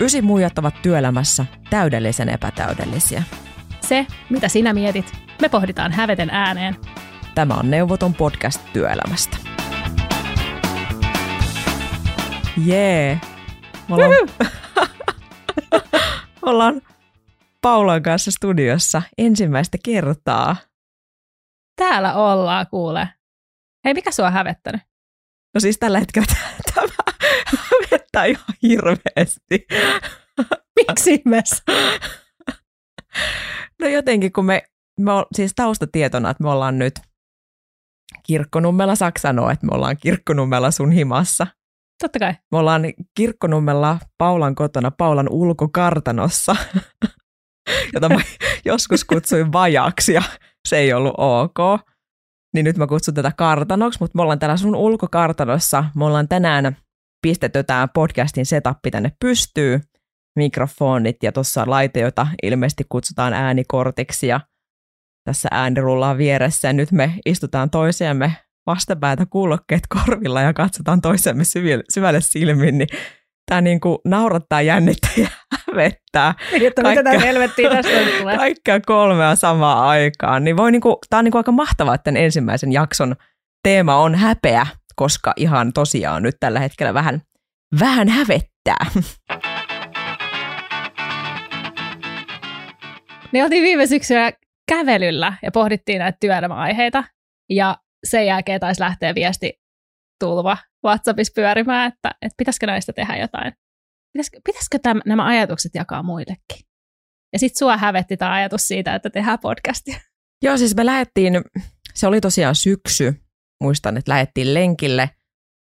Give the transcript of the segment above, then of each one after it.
Ysi muijat ovat työelämässä täydellisen epätäydellisiä. Se, mitä sinä mietit, me pohditaan häveten ääneen. Tämä on Neuvoton podcast työelämästä. Jee! Me ollaan, ollaan Paulan kanssa studiossa ensimmäistä kertaa. Täällä ollaan, kuule. Hei, mikä sua on hävettänyt? No siis tällä hetkellä hävettää ihan hirveästi. Miksi ihmeessä? No jotenkin, kun me, me on, siis taustatietona, että me ollaan nyt Kirkkonummella, Saksa sanoo, että me ollaan Kirkkonummella sun himassa. Totta kai. Me ollaan Kirkkonummella Paulan kotona, Paulan ulkokartanossa, jota mä joskus kutsuin vajaksi ja se ei ollut ok. Niin nyt mä kutsun tätä kartanoksi, mutta me ollaan täällä sun ulkokartanossa. Me ollaan tänään pistetty tämä podcastin setappi tänne pystyy, mikrofonit ja tuossa on laite, jota ilmeisesti kutsutaan äänikortiksi ja tässä ääni rullaa vieressä ja nyt me istutaan toisiamme vastapäätä kuulokkeet korvilla ja katsotaan toisemme syvälle silmiin, niin tämä niinku naurattaa, jännittää ja hävettää. Niin, että mitä helvettiä tästä tulee? Kaikkea kolmea samaan aikaan. Niin voi niinku, tämä on niinku aika mahtavaa, että tämän ensimmäisen jakson teema on häpeä, koska ihan tosiaan nyt tällä hetkellä vähän, vähän hävettää. Ne oltiin viime syksyllä kävelyllä ja pohdittiin näitä työelämäaiheita. Ja sen jälkeen taisi lähteä viesti tulva WhatsAppissa pyörimään, että, että pitäisikö näistä tehdä jotain. Pitäisikö, pitäisikö täm, nämä ajatukset jakaa muillekin? Ja sitten sua hävetti tämä ajatus siitä, että tehdään podcastia. Joo, siis me lähdettiin, se oli tosiaan syksy, muistan, että lähdettiin lenkille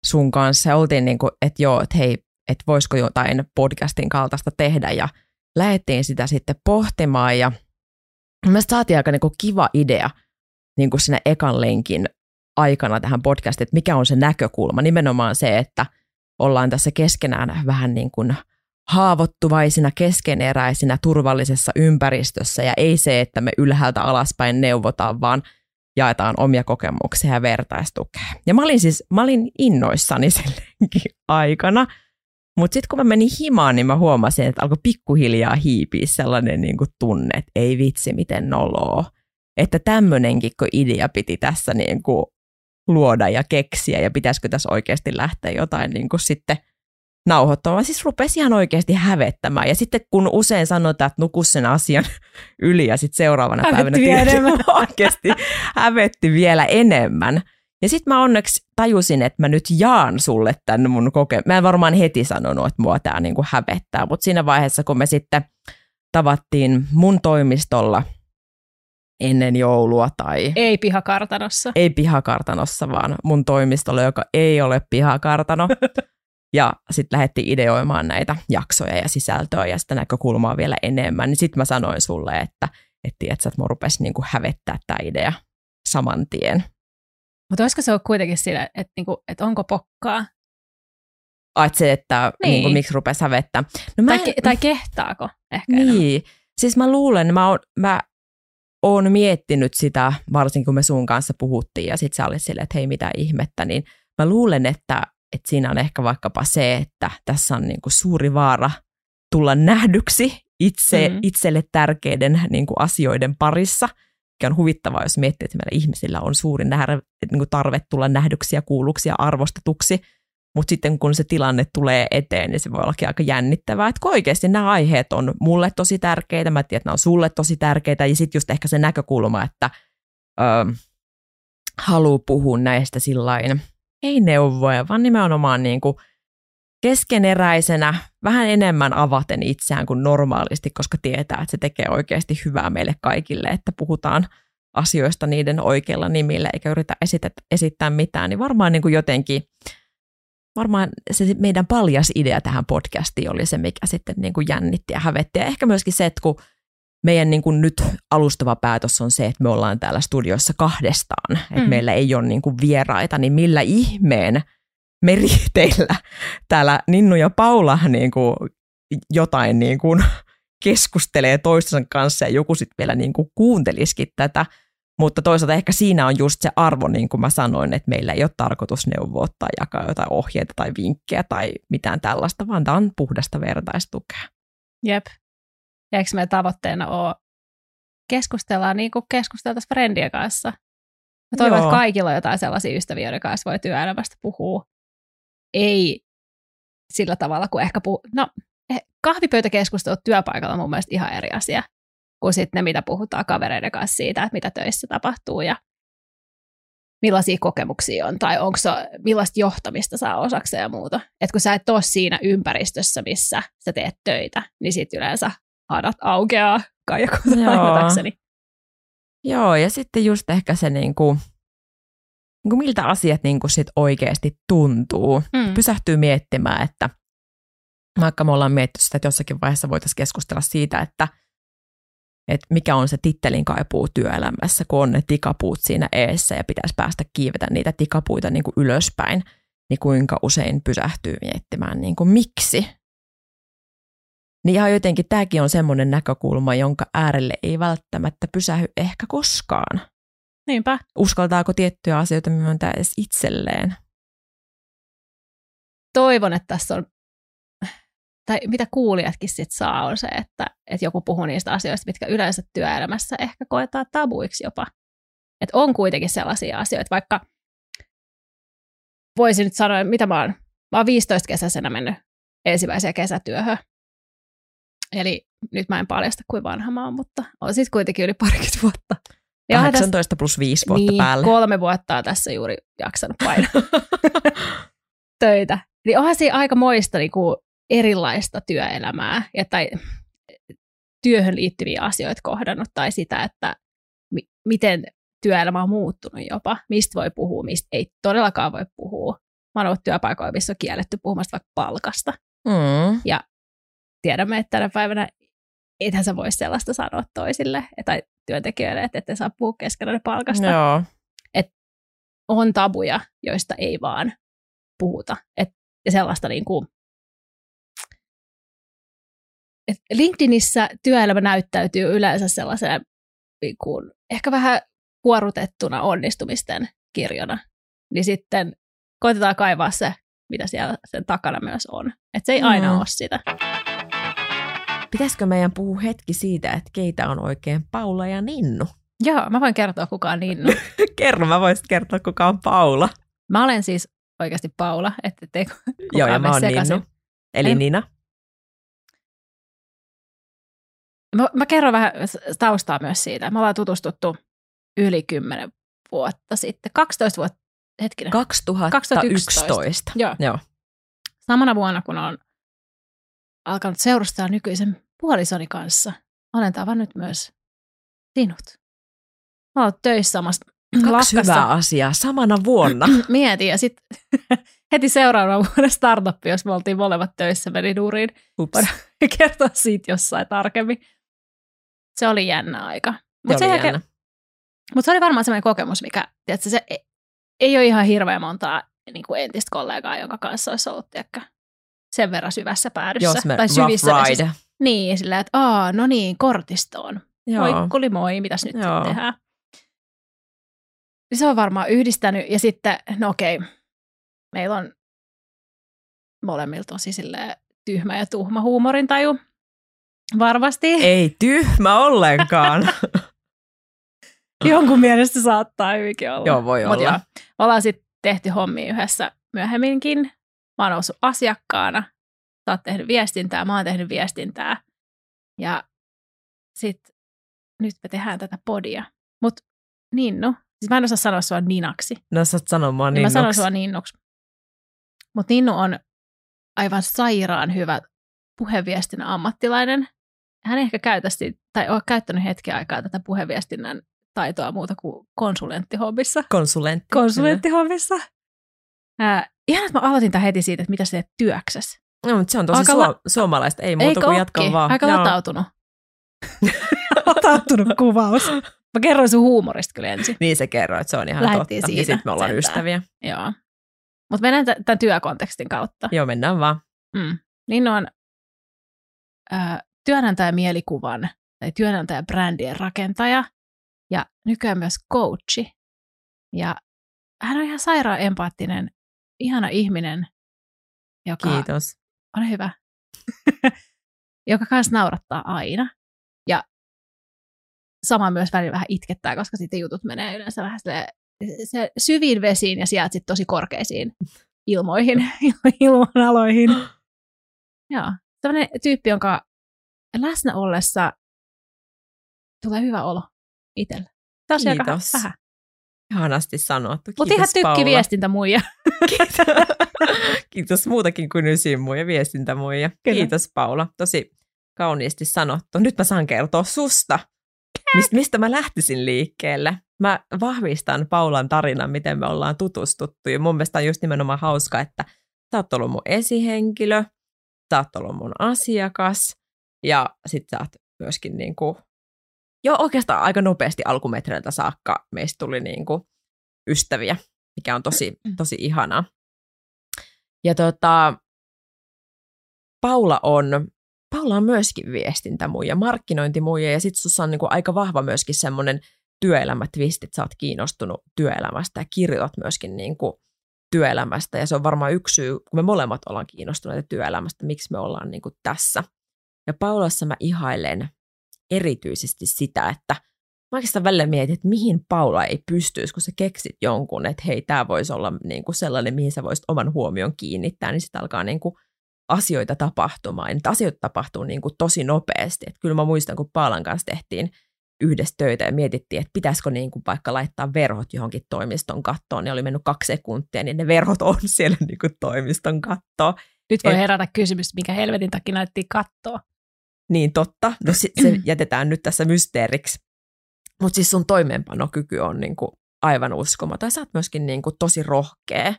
sun kanssa ja oltiin niin kuin, että joo, että hei, että voisiko jotain podcastin kaltaista tehdä ja lähdettiin sitä sitten pohtimaan ja me saatiin aika niin kuin kiva idea niin kuin siinä ekan lenkin aikana tähän podcastiin, että mikä on se näkökulma. Nimenomaan se, että ollaan tässä keskenään vähän niin kuin haavoittuvaisina, keskeneräisinä, turvallisessa ympäristössä ja ei se, että me ylhäältä alaspäin neuvotaan, vaan jaetaan omia kokemuksia ja vertaistukea. Ja mä olin siis, mä olin innoissani sen aikana, mutta sitten kun mä menin himaan, niin mä huomasin, että alkoi pikkuhiljaa hiipiä sellainen niin kuin tunne, että ei vitsi, miten noloa. Että tämmöinenkin idea piti tässä niin kuin luoda ja keksiä ja pitäisikö tässä oikeasti lähteä jotain niin kuin sitten nauhoittamaan. Siis rupesi ihan oikeasti hävettämään. Ja sitten kun usein sanotaan, että nuku sen asian yli ja sitten seuraavana hävetti päivänä vielä enemmän. oikeasti hävetti vielä enemmän. Ja sitten mä onneksi tajusin, että mä nyt jaan sulle tämän mun kokemuksen. Mä en varmaan heti sanonut, että mua tämä niinku hävettää, mutta siinä vaiheessa, kun me sitten tavattiin mun toimistolla ennen joulua tai... Ei pihakartanossa. Ei pihakartanossa, vaan mun toimistolla, joka ei ole pihakartano. ja sitten lähdettiin ideoimaan näitä jaksoja ja sisältöä ja sitä näkökulmaa vielä enemmän. Niin sitten mä sanoin sulle, että, että, tiedät, että mua rupesi niinku hävettää tämä idea saman tien. Mutta olisiko se ollut kuitenkin sillä, että, niinku, että onko pokkaa? Ai, se, että Niin. niin. kuin, miksi rupesi hävettää. No, mä Tai, en, ke, tai kehtaako ehkä enemmän? niin. Siis mä luulen, mä oon, mä oon miettinyt sitä, varsinkin kun me sun kanssa puhuttiin ja sit sä olit silleen, että hei mitä ihmettä, niin mä luulen, että, että siinä on ehkä vaikkapa se, että tässä on niin kuin suuri vaara tulla nähdyksi itse, Mm. mm. itselle tärkeiden niin kuin asioiden parissa, mikä on huvittavaa, jos miettii, että meillä ihmisillä on suuri nähdä, niin kuin tarve tulla nähdyksi ja kuulluksi ja arvostetuksi, mutta sitten kun se tilanne tulee eteen, niin se voi ollakin aika jännittävää, että kun oikeasti nämä aiheet on mulle tosi tärkeitä, mä tiedän, että nämä on sulle tosi tärkeitä, ja sitten just ehkä se näkökulma, että ö, haluaa puhua näistä sillain, ei neuvoja, vaan nimenomaan niin kuin keskeneräisenä, vähän enemmän avaten itseään kuin normaalisti, koska tietää, että se tekee oikeasti hyvää meille kaikille, että puhutaan asioista niiden oikeilla nimillä, eikä yritä esittää, esittää mitään, niin varmaan niin kuin jotenkin, varmaan se meidän paljas idea tähän podcastiin oli se, mikä sitten niin kuin jännitti ja hävetti. Ja ehkä myöskin se, että kun meidän niin kuin nyt alustava päätös on se, että me ollaan täällä studiossa kahdestaan, että Mm. meillä ei ole niin kuin vieraita, niin millä ihmeen meriteillä täällä Ninnu ja Paula niin kuin jotain niin kuin keskustelee toistensa kanssa ja joku sitten vielä niin kuin kuuntelisikin tätä. Mutta toisaalta ehkä siinä on just se arvo, niin kuin mä sanoin, että meillä ei ole tarkoitus neuvoa tai jakaa jotain ohjeita tai vinkkejä tai mitään tällaista, vaan tämä on puhdasta vertaistukea. Jep. Ja eikö meidän tavoitteena ole keskustella niin kuin keskusteltaisiin frendien kanssa? Mä toivon, Joo. että kaikilla on jotain sellaisia ystäviä, joiden kanssa voi työelämästä puhua. Ei sillä tavalla kuin ehkä puhuu. No, eh, kahvipöytäkeskustelut työpaikalla on mun mielestä ihan eri asia kuin sitten ne, mitä puhutaan kavereiden kanssa siitä, että mitä töissä tapahtuu ja millaisia kokemuksia on, tai onko se, millaista johtamista saa osakseen ja muuta. Että kun sä et ole siinä ympäristössä, missä sä teet töitä, niin sitten yleensä hadat aukeaa kaijakuutakseni. Joo, ja sitten just ehkä se niinku, niinku miltä asiat niinku sit oikeasti tuntuu. Mm. Pysähtyy miettimään, että vaikka me ollaan miettinyt sitä, että jossakin vaiheessa voitaisiin keskustella siitä, että – että mikä on se tittelin kaipuu työelämässä, kun on ne tikapuut siinä eessä ja pitäisi päästä kiivetä niitä tikapuita niin kuin ylöspäin, niin kuinka usein pysähtyy miettimään niin kuin miksi. Niin ihan jotenkin tämäkin on semmoinen näkökulma, jonka äärelle ei välttämättä pysähy ehkä koskaan. Niinpä. Uskaltaako tiettyjä asioita myöntää edes itselleen? Toivon, että tässä on tai mitä kuulijatkin sit saa, on se, että, että joku puhuu niistä asioista, mitkä yleensä työelämässä ehkä koetaan tabuiksi jopa. Että on kuitenkin sellaisia asioita, vaikka voisin nyt sanoa, mitä mä oon, mä oon 15 kesäisenä mennyt ensimmäiseen kesätyöhön. Eli nyt mä en paljasta, kuin vanha mä oon, mutta on siis kuitenkin yli parikymmentä vuotta. Ja 18 tästä, plus 5 vuotta niin, päälle. kolme vuotta on tässä juuri jaksanut painaa töitä. Niin onhan siinä aika moista niin kuin erilaista työelämää ja tai työhön liittyviä asioita kohdannut tai sitä, että mi- miten työelämä on muuttunut jopa, mistä voi puhua, mistä ei todellakaan voi puhua. Mä oon ollut työpaikoilla, missä on kielletty puhumasta vaikka palkasta. Mm. Ja tiedämme, että tänä päivänä ethän sä voi sellaista sanoa toisille tai työntekijöille, että ette saa puhua keskenään palkasta. Joo. Et on tabuja, joista ei vaan puhuta. Et, ja sellaista niin kuin LinkedInissä työelämä näyttäytyy yleensä sellaisena niin kuin, ehkä vähän kuorutettuna onnistumisten kirjona, niin sitten koitetaan kaivaa se, mitä siellä sen takana myös on. Että se ei aina mm. ole sitä. Pitäisikö meidän puhua hetki siitä, että keitä on oikein Paula ja Ninnu? Joo, mä voin kertoa, kuka on Ninnu. Kerro, mä voisin kertoa, kuka on Paula. Mä olen siis oikeasti Paula, että te Joo, ja mä oon Ninnu. Eli en, Nina. Mä, mä kerron vähän taustaa myös siitä. Me ollaan tutustuttu yli 10 vuotta sitten. 12 vuotta, hetkinen. 2011. 2011. Joo. Joo. Samana vuonna, kun on alkanut seurustaa nykyisen puolisoni kanssa, olen tavannut myös sinut. Mä olet töissä samassa Kaksi laskassa. hyvää asiaa samana vuonna. Mietin, ja sitten heti seuraavana vuonna startup, jos me oltiin molemmat töissä, meni nuuriin. Ups. kertoa siitä jossain tarkemmin. Se oli jännä aika. Mutta se, mut se oli varmaan sellainen kokemus, mikä, tiedätkö, se ei, ei ole ihan hirveän montaa niin kuin entistä kollegaa, jonka kanssa olisi ollut tiedätkö, sen verran syvässä päädyssä. Jos me, tai syvissä ride. Niin, sillä että aa, no niin, kortistoon. Joo. Moi, kuli moi, mitäs nyt Joo. tehdään? Se on varmaan yhdistänyt, ja sitten, no okei, meillä on molemmilta tosi tyhmä ja tuhma huumorintaju. Varmasti. Ei tyhmä ollenkaan. Jonkun mielestä saattaa hyvinkin olla. Joo, voi Mut olla. Joo, ollaan sitten tehty hommia yhdessä myöhemminkin. Mä oon noussut asiakkaana. Sä oot tehnyt viestintää, mä oon tehnyt viestintää. Ja sitten nyt me tehdään tätä podia. Mutta Ninnu, siis mä en osaa sanoa sua Ninaksi. No sä sanomaan Ninnuksi. Niin mä sanon sua Ninnuksi. Mutta Ninnu on aivan sairaan hyvä puheviestinnän ammattilainen hän ehkä käytästi, tai on käyttänyt hetken aikaa tätä puheviestinnän taitoa muuta kuin konsulenttihommissa. Konsulentti. Konsulenttihommissa. Äh, ihan, että mä aloitin tämän heti siitä, että mitä sä teet työksessä. No, mutta se on tosi Aika la- suomalaista, ei muuta kuin jatkaa vaan. Aika Joo. latautunut. latautunut kuvaus. Mä kerroin sun huumorista kyllä ensin. Niin se kerroit, se on ihan Lähettiin totta. Ja sitten me ollaan sentään. ystäviä. Joo. Mutta mennään tämän työkontekstin kautta. Joo, mennään vaan. Mm. Niin on äh, työnantajamielikuvän tai työnantajabrändien rakentaja ja nykyään myös coachi. Ja hän on ihan sairaan empaattinen, ihana ihminen, joka Kiitos. on hyvä, joka kanssa naurattaa aina. Ja sama myös välillä vähän itkettää, koska sitten jutut menee yleensä vähän silleen, se syviin vesiin ja sieltä sitten tosi korkeisiin ilmoihin, ilmanaloihin. Joo, tämmöinen tyyppi, jonka läsnä ollessa tulee hyvä olo. Taas aika Kiitos. vähän. Ihanasti sanottu. Mutta ihan tykki viestintämuija. Kiitos. Kiitos muutakin kuin ysimuja, viestintämuja. Kyllä. Kiitos Paula, tosi kauniisti sanottu. Nyt mä saan kertoa susta, mistä, mistä mä lähtisin liikkeelle. Mä vahvistan Paulan tarinan, miten me ollaan tutustuttu. Ja mun mielestä on just nimenomaan hauska, että sä oot ollut mun esihenkilö, sä oot ollut mun asiakas ja sit sä oot myöskin niin kuin, jo oikeastaan aika nopeasti alkumetreiltä saakka meistä tuli niin kuin ystäviä, mikä on tosi, tosi ihanaa. Ja tota, Paula on, Paula on myöskin viestintämuija, markkinointimuija ja sitten sussa on niinku aika vahva myöskin semmoinen työelämätvisti, että sä oot kiinnostunut työelämästä ja kirjoitat myöskin niinku työelämästä ja se on varmaan yksi syy, kun me molemmat ollaan kiinnostuneita työelämästä, miksi me ollaan niinku tässä. Ja Paulassa mä ihailen erityisesti sitä, että mä oikeastaan välillä mietin, että mihin Paula ei pystyisi, kun sä keksit jonkun, että hei, tämä voisi olla niin kuin sellainen, mihin sä voisit oman huomion kiinnittää, niin sitten alkaa niin kuin asioita tapahtumaan. Ja asioita tapahtuu niin kuin tosi nopeasti. Et kyllä mä muistan, kun Paalan kanssa tehtiin yhdessä töitä ja mietittiin, että pitäisikö niin kuin vaikka laittaa verhot johonkin toimiston kattoon, niin oli mennyt kaksi sekuntia, niin ne verhot on siellä niin kuin toimiston kattoon. Nyt voi Et- herätä kysymys, mikä helvetin takia näyttiin kattoa. Niin totta. No se, se jätetään nyt tässä mysteeriksi. Mutta siis sun toimeenpanokyky on niinku aivan uskomaton. Ja sä oot myöskin niinku tosi rohkea.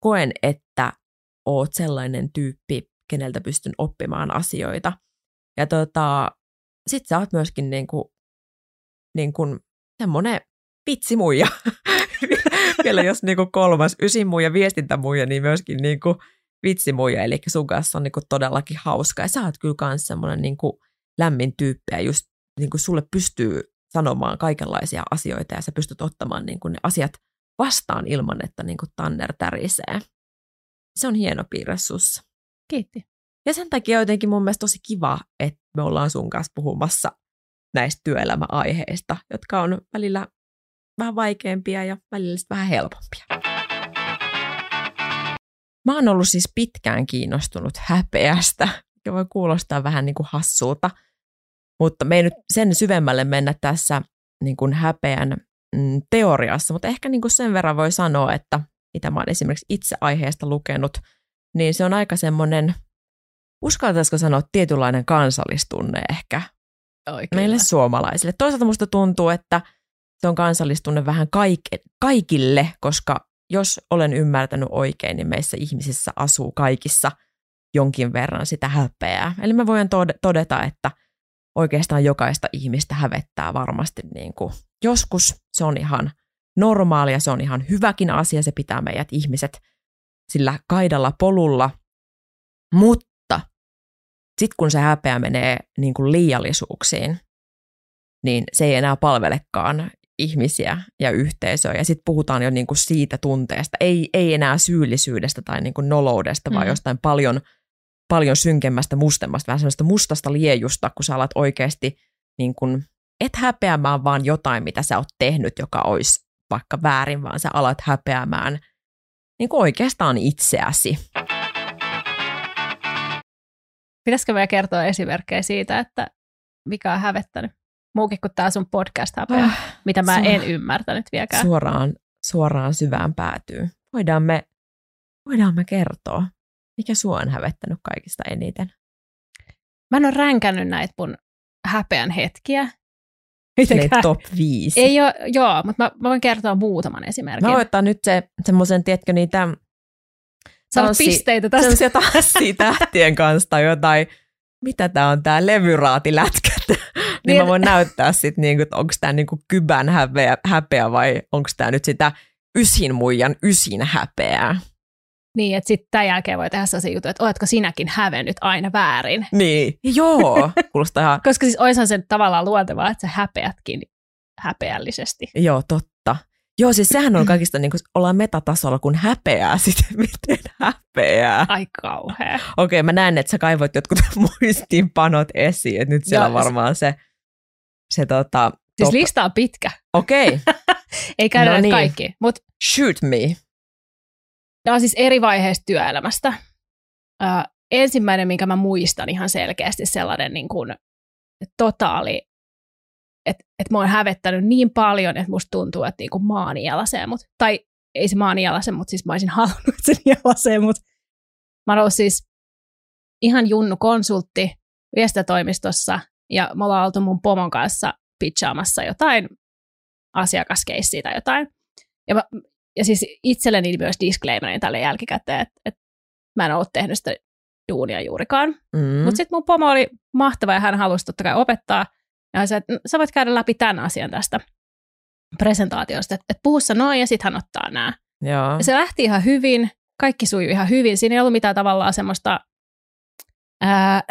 Koen, että oot sellainen tyyppi, keneltä pystyn oppimaan asioita. Ja tota, sit sä oot myöskin niinku, niinku semmonen pitsimuija. Vielä jos niinku kolmas ysimuija, viestintämuija, niin myöskin niinku vitsimuija, eli sun kanssa on niinku todellakin hauska. Ja sä oot kyllä kans semmoinen niinku lämmin tyyppi, ja just niinku sulle pystyy sanomaan kaikenlaisia asioita, ja sä pystyt ottamaan niinku ne asiat vastaan ilman, että niinku tanner tärisee. Se on hieno piirre sussa. Kiitti. Ja sen takia jotenkin mun mielestä tosi kiva, että me ollaan sun kanssa puhumassa näistä työelämäaiheista, jotka on välillä vähän vaikeampia ja välillä vähän helpompia. Mä oon ollut siis pitkään kiinnostunut häpeästä, mikä voi kuulostaa vähän niin kuin hassulta, mutta me ei nyt sen syvemmälle mennä tässä niin kuin häpeän mm, teoriassa, mutta ehkä niin kuin sen verran voi sanoa, että mitä mä oon esimerkiksi itse aiheesta lukenut, niin se on aika semmoinen, uskaltaisiko sanoa tietynlainen kansallistunne ehkä Oi, meille suomalaisille. Toisaalta musta tuntuu, että se on kansallistunne vähän kaike, kaikille, koska jos olen ymmärtänyt oikein, niin meissä ihmisissä asuu kaikissa jonkin verran sitä häpeää. Eli mä voin tod- todeta, että oikeastaan jokaista ihmistä hävettää varmasti niin kuin joskus. Se on ihan normaalia, se on ihan hyväkin asia, se pitää meidät ihmiset sillä kaidalla polulla. Mutta sitten kun se häpeä menee niin kuin liiallisuuksiin, niin se ei enää palvelekaan ihmisiä ja yhteisöä. Ja sitten puhutaan jo niin kuin siitä tunteesta, ei, ei enää syyllisyydestä tai niin kuin noloudesta, vaan Mm. jostain paljon, paljon synkemmästä, mustemmasta, vähän sellaista mustasta liejusta, kun sä alat oikeasti niin kuin, et häpeämään vaan jotain, mitä sä oot tehnyt, joka olisi vaikka väärin, vaan sä alat häpeämään niin kuin oikeastaan itseäsi. Pitäisikö vielä kertoa esimerkkejä siitä, että mikä on hävettänyt? Muukin kuin tämä sun podcast häpeä, mitä mä Su- en ymmärtänyt vieläkään. suoraan, suoraan syvään päätyy. Voidaan me, voidaan me kertoa, mikä sua on hävettänyt kaikista eniten. Mä en ole ränkännyt näitä mun häpeän hetkiä. Ne Mitenkään. top 5. Ei ole, joo, mutta mä, mä voin kertoa muutaman esimerkin. Mä voin ottaa nyt se, semmoisen, tiedätkö, niitä Saat pisteitä tästä. sellaisia tanssia tähtien kanssa tai jotain, mitä tää on tää levyraatilätkät. Niin Niin, mä voin näyttää sit, niinku, että onko tää niinku kybän häpeä, häpeä vai onko tää nyt sitä ysin muijan ysin häpeää. Niin, että sitten tämän jälkeen voi tehdä sellaisia juttuja, että oletko sinäkin hävennyt aina väärin. Niin, joo, kuulostaa ihan Koska siis oishan sen tavallaan luontevaa, että sä häpeätkin häpeällisesti. Joo, totta. Joo, siis sehän on kaikista, niin kuin ollaan metatasolla, kun häpeää sitten, miten häpeää. Ai kauhea. Okei, mä näen, että sä kaivoit jotkut muistiinpanot esiin, että nyt siellä on varmaan se, se tota, Siis lista on pitkä. Okei. Ei käydä no niin. kaikki. Mut, Shoot me. Nämä on siis eri vaiheista työelämästä. Ö, ensimmäinen, minkä mä muistan ihan selkeästi sellainen niin kuin totaali, että et mä oon hävettänyt niin paljon, että musta tuntuu, että niinku maan jalasee mut. Tai ei se maan jalasee, mutta siis mä olisin halunnut, että sen jalasee mut. Mä oon siis ihan junnu konsultti viestintätoimistossa ja me ollaan oltu mun pomon kanssa pitchaamassa jotain asiakaskeissiä tai jotain. Ja, mä, ja siis itselleni myös disclaimerin tälle jälkikäteen, että, että mä en ollut tehnyt sitä duunia juurikaan. Mm. Mutta sitten mun pomo oli mahtava ja hän halusi totta kai opettaa. Ja hän sanoi, että sä voit käydä läpi tämän asian tästä presentaatiosta, että, että puhu sä noin ja sitten hän ottaa nämä. Joo. Ja se lähti ihan hyvin, kaikki sujui ihan hyvin. Siinä ei ollut mitään tavallaan semmoista, ää,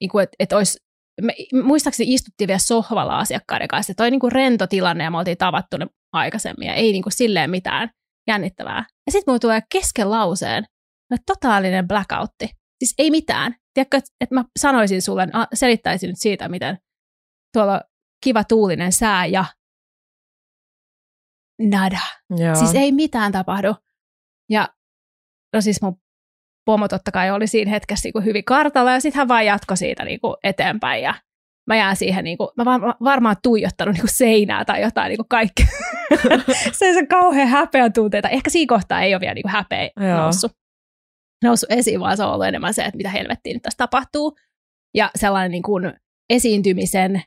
niin kuin, että, että olisi me, muistaakseni istuttiin vielä sohvalla asiakkaiden kanssa. Toi niin kuin rento tilanne ja me oltiin tavattu ne aikaisemmin ja ei niin kuin silleen mitään jännittävää. Ja sitten mulla tulee kesken lauseen no, totaalinen blackoutti. Siis ei mitään. Tiedätkö, että, että mä sanoisin sulle, selittäisin nyt siitä, miten tuolla kiva tuulinen sää ja nada. Joo. Siis ei mitään tapahdu. Ja no siis mun pomo totta kai oli siinä hetkessä niin kuin hyvin kartalla ja sitten hän vaan jatkoi siitä niin kuin eteenpäin ja mä jään siihen, niin kuin, mä var, varmaan tuijottanut niin kuin seinää tai jotain niin kuin kaikki. se on se kauhean häpeä tunteita. Ehkä siinä kohtaa ei ole vielä niin kuin häpeä Joo. noussut, noussut esiin, vaan se on ollut enemmän se, että mitä helvettiä nyt tässä tapahtuu. Ja sellainen niin kuin esiintymisen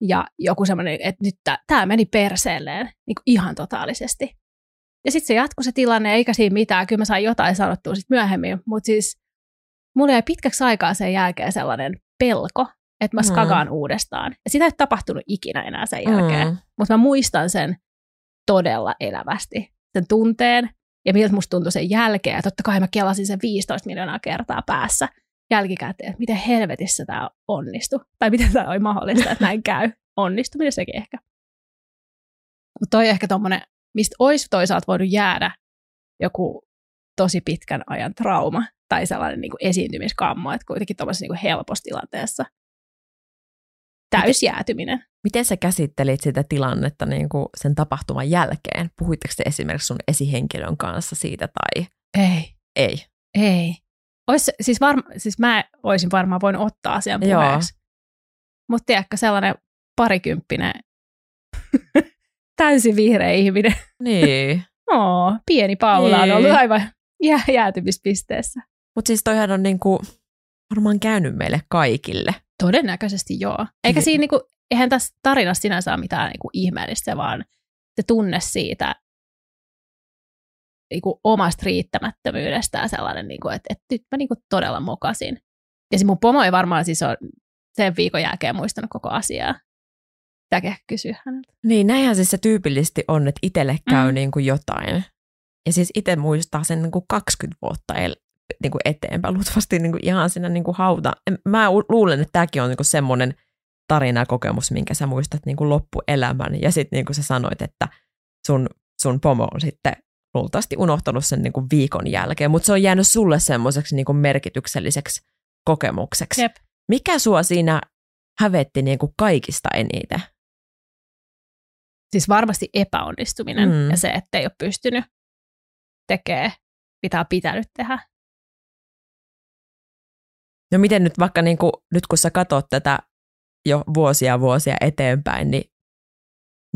ja joku semmoinen, että nyt tämä meni perseelleen niin kuin ihan totaalisesti. Ja sitten se jatkui se tilanne, eikä siinä mitään. Kyllä mä sain jotain sanottua sitten myöhemmin, mutta siis mulla jäi pitkäksi aikaa sen jälkeen sellainen pelko, että mä mm. skagaan mm. uudestaan. Ja sitä ei tapahtunut ikinä enää sen jälkeen. Mm. Mutta mä muistan sen todella elävästi, sen tunteen, ja miltä musta tuntui sen jälkeen. Ja totta kai mä kelasin sen 15 miljoonaa kertaa päässä jälkikäteen, että miten helvetissä tämä onnistui. Tai miten tämä oli mahdollista, että näin käy. Onnistuminen sekin ehkä. Mutta toi ehkä tommonen mistä olisi toisaalta voinut jäädä joku tosi pitkän ajan trauma tai sellainen niin kuin esiintymiskammo, että kuitenkin tuollaisessa niin helpossa tilanteessa täysjäätyminen. Miten sä käsittelit sitä tilannetta niin kuin sen tapahtuman jälkeen? Puhuitteko te esimerkiksi sun esihenkilön kanssa siitä tai? Ei. Ei? Ei. Ois, siis, varma, siis mä olisin varmaan voinut ottaa asian puheeksi. Mutta tiedätkö, sellainen parikymppinen täysin vihreä ihminen. Niin. Oo, pieni Paula niin. on ollut aivan jää, jäätymispisteessä. Mutta siis toihan on niinku varmaan käynyt meille kaikille. Todennäköisesti joo. Eikä niin. siinä niinku, eihän tässä tarinassa sinänsä ole mitään niinku ihmeellistä, vaan se tunne siitä niinku omasta riittämättömyydestä ja sellainen, niinku, että, että nyt mä niinku todella mokasin. Ja se mun pomo ei varmaan siis ole sen viikon jälkeen muistanut koko asiaa. Pitääkö kysyä häneltä? Niin, näinhän siis se tyypillisesti on, että itselle käy mm. niin kuin jotain. Ja siis itse muistaa sen niin kuin 20 vuotta el, niin kuin eteenpäin, luultavasti niin kuin ihan siinä niin kuin hauta. Mä luulen, että tämäkin on niin kuin semmoinen tarina kokemus, minkä sä muistat niin kuin loppuelämän. Ja sitten niin kuin sä sanoit, että sun, sun pomo on sitten luultavasti unohtanut sen niin kuin viikon jälkeen, mutta se on jäänyt sulle semmoiseksi niin kuin merkitykselliseksi kokemukseksi. Jep. Mikä sua siinä hävetti niin kuin kaikista eniten? Siis varmasti epäonnistuminen mm. ja se, että ei ole pystynyt tekemään, mitä on pitänyt tehdä. No miten nyt vaikka niin kuin, nyt kun sä katsot tätä jo vuosia vuosia eteenpäin, niin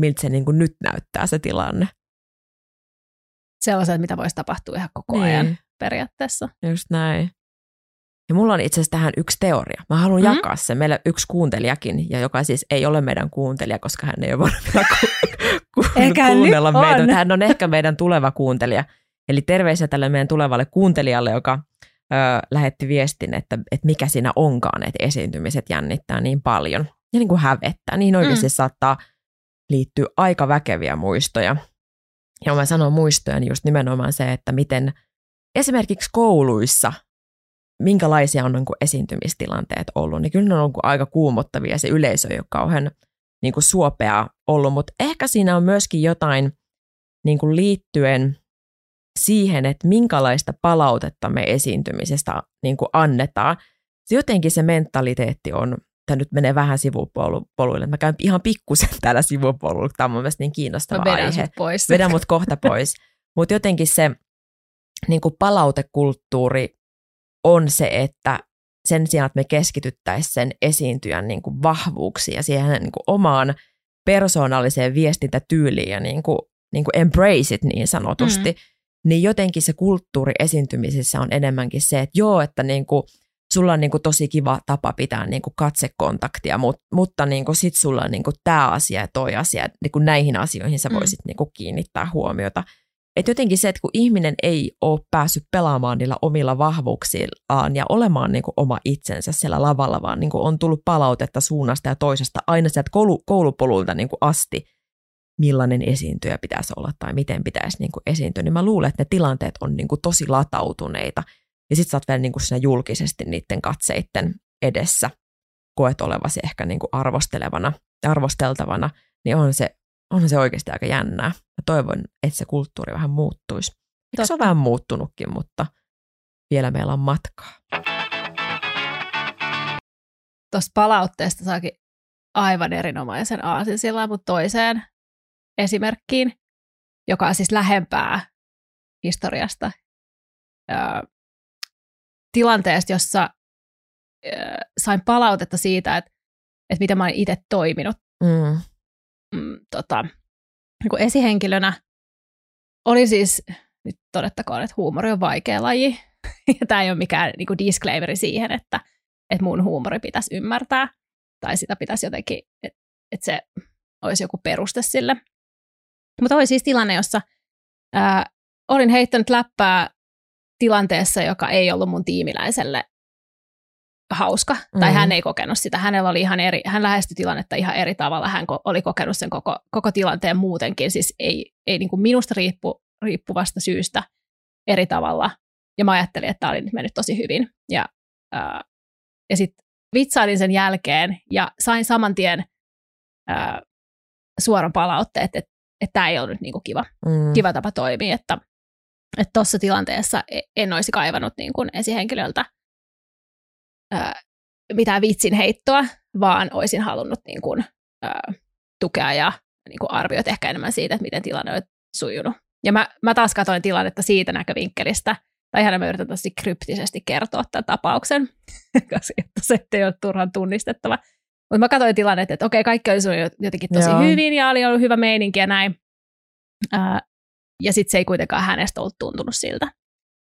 miltä se niin kuin nyt näyttää se tilanne? Sellaiset, mitä voisi tapahtua ihan koko niin. ajan periaatteessa. Just näin. Ja mulla on itse asiassa tähän yksi teoria. Mä haluan mm-hmm. jakaa se. Meillä yksi kuuntelijakin, ja joka siis ei ole meidän kuuntelija, koska hän ei ole voinut vielä ku- ku- kuunnella meitä. On. Hän on ehkä meidän tuleva kuuntelija. Eli terveisiä tälle meidän tulevalle kuuntelijalle, joka ö, lähetti viestin, että, että mikä siinä onkaan, että esiintymiset jännittää niin paljon. Ja niin kuin hävettää. Niin oikeasti mm. saattaa liittyä aika väkeviä muistoja. Ja mä sanon muistoja, niin just nimenomaan se, että miten esimerkiksi kouluissa minkälaisia on niin kuin esiintymistilanteet ollut, niin kyllä ne on niin kuin aika kuumottavia. Se yleisö ei ole kauhean niin kuin suopea ollut, mutta ehkä siinä on myöskin jotain niin kuin liittyen siihen, että minkälaista palautetta me esiintymisestä niin kuin annetaan. Se jotenkin se mentaliteetti on, tämä nyt menee vähän sivupoluille. Mä käyn ihan pikkusen täällä sivupoluilla, tämä on mun mielestä niin kiinnostava Mä aihe. Sut pois. Vedän mut kohta pois. Mutta jotenkin se niin kuin palautekulttuuri on se, että sen sijaan, että me keskityttäisiin sen esiintyjän niin kuin vahvuuksiin ja siihen niin kuin omaan persoonalliseen viestintätyyliin ja niin kuin, niin kuin embrace it niin sanotusti, mm. niin jotenkin se kulttuuri esiintymisessä on enemmänkin se, että joo, että niin kuin, sulla on niin kuin tosi kiva tapa pitää niin kuin katsekontaktia, mutta, mutta niin kuin sit sulla on niin kuin tämä asia ja toi asia, niin kuin näihin asioihin sä mm. voisit mm. niin kuin kiinnittää huomiota. Että jotenkin se, että kun ihminen ei ole päässyt pelaamaan niillä omilla vahvuuksillaan ja olemaan niin kuin oma itsensä siellä lavalla, vaan niin kuin on tullut palautetta suunnasta ja toisesta aina sieltä koulu, koulupolulta niin kuin asti, millainen esiintyjä pitäisi olla tai miten pitäisi niin kuin esiintyä, niin mä luulen, että ne tilanteet on niin kuin tosi latautuneita. Ja sit sä oot vielä niin kuin siinä julkisesti niiden katseitten edessä, koet olevasi ehkä niin kuin arvostelevana, arvosteltavana, niin on se onhan se oikeasti aika jännää. Mä toivon, että se kulttuuri vähän muuttuisi. Totta. Se on vähän muuttunutkin, mutta vielä meillä on matkaa. Tuosta palautteesta saakin aivan erinomaisen aasin sillä mutta toiseen esimerkkiin, joka on siis lähempää historiasta. Öö, tilanteesta, jossa öö, sain palautetta siitä, että, että miten mä olen itse toiminut mm mm, tota, niin esihenkilönä oli siis, nyt todettakoon, että huumori on vaikea laji. ja tämä ei ole mikään niin kuin disclaimeri siihen, että, että mun huumori pitäisi ymmärtää. Tai sitä pitäisi jotenkin, että, että se olisi joku peruste sille. Mutta oli siis tilanne, jossa ää, olin heittänyt läppää tilanteessa, joka ei ollut mun tiimiläiselle hauska, tai mm. hän ei kokenut sitä. Hänellä oli ihan eri, hän lähestyi tilannetta ihan eri tavalla. Hän ko- oli kokenut sen koko, koko tilanteen muutenkin, siis ei, ei niin kuin minusta riippu, riippuvasta syystä eri tavalla. Ja mä ajattelin, että tämä oli nyt mennyt tosi hyvin. Ja, ää, ja sitten vitsailin sen jälkeen ja sain saman tien ää, suoran palautteet, että, että tämä ei ollut niin kuin kiva, mm. kiva tapa toimia, että tuossa tilanteessa e-, en olisi kaivannut niin kuin esihenkilöltä ää, mitään vitsin heittoa, vaan olisin halunnut niin kuin, ää, tukea ja niin kuin arvioit ehkä enemmän siitä, että miten tilanne on sujunut. Ja mä, mä taas katsoin tilannetta siitä näkövinkkelistä, tai ihan mä yritän tosi kryptisesti kertoa tämän tapauksen, koska se ei ole turhan tunnistettava. Mutta mä katsoin tilannetta, että okei, kaikki oli jotenkin tosi Joo. hyvin ja oli ollut hyvä meininki ja näin. Ää, ja sitten se ei kuitenkaan hänestä ollut tuntunut siltä.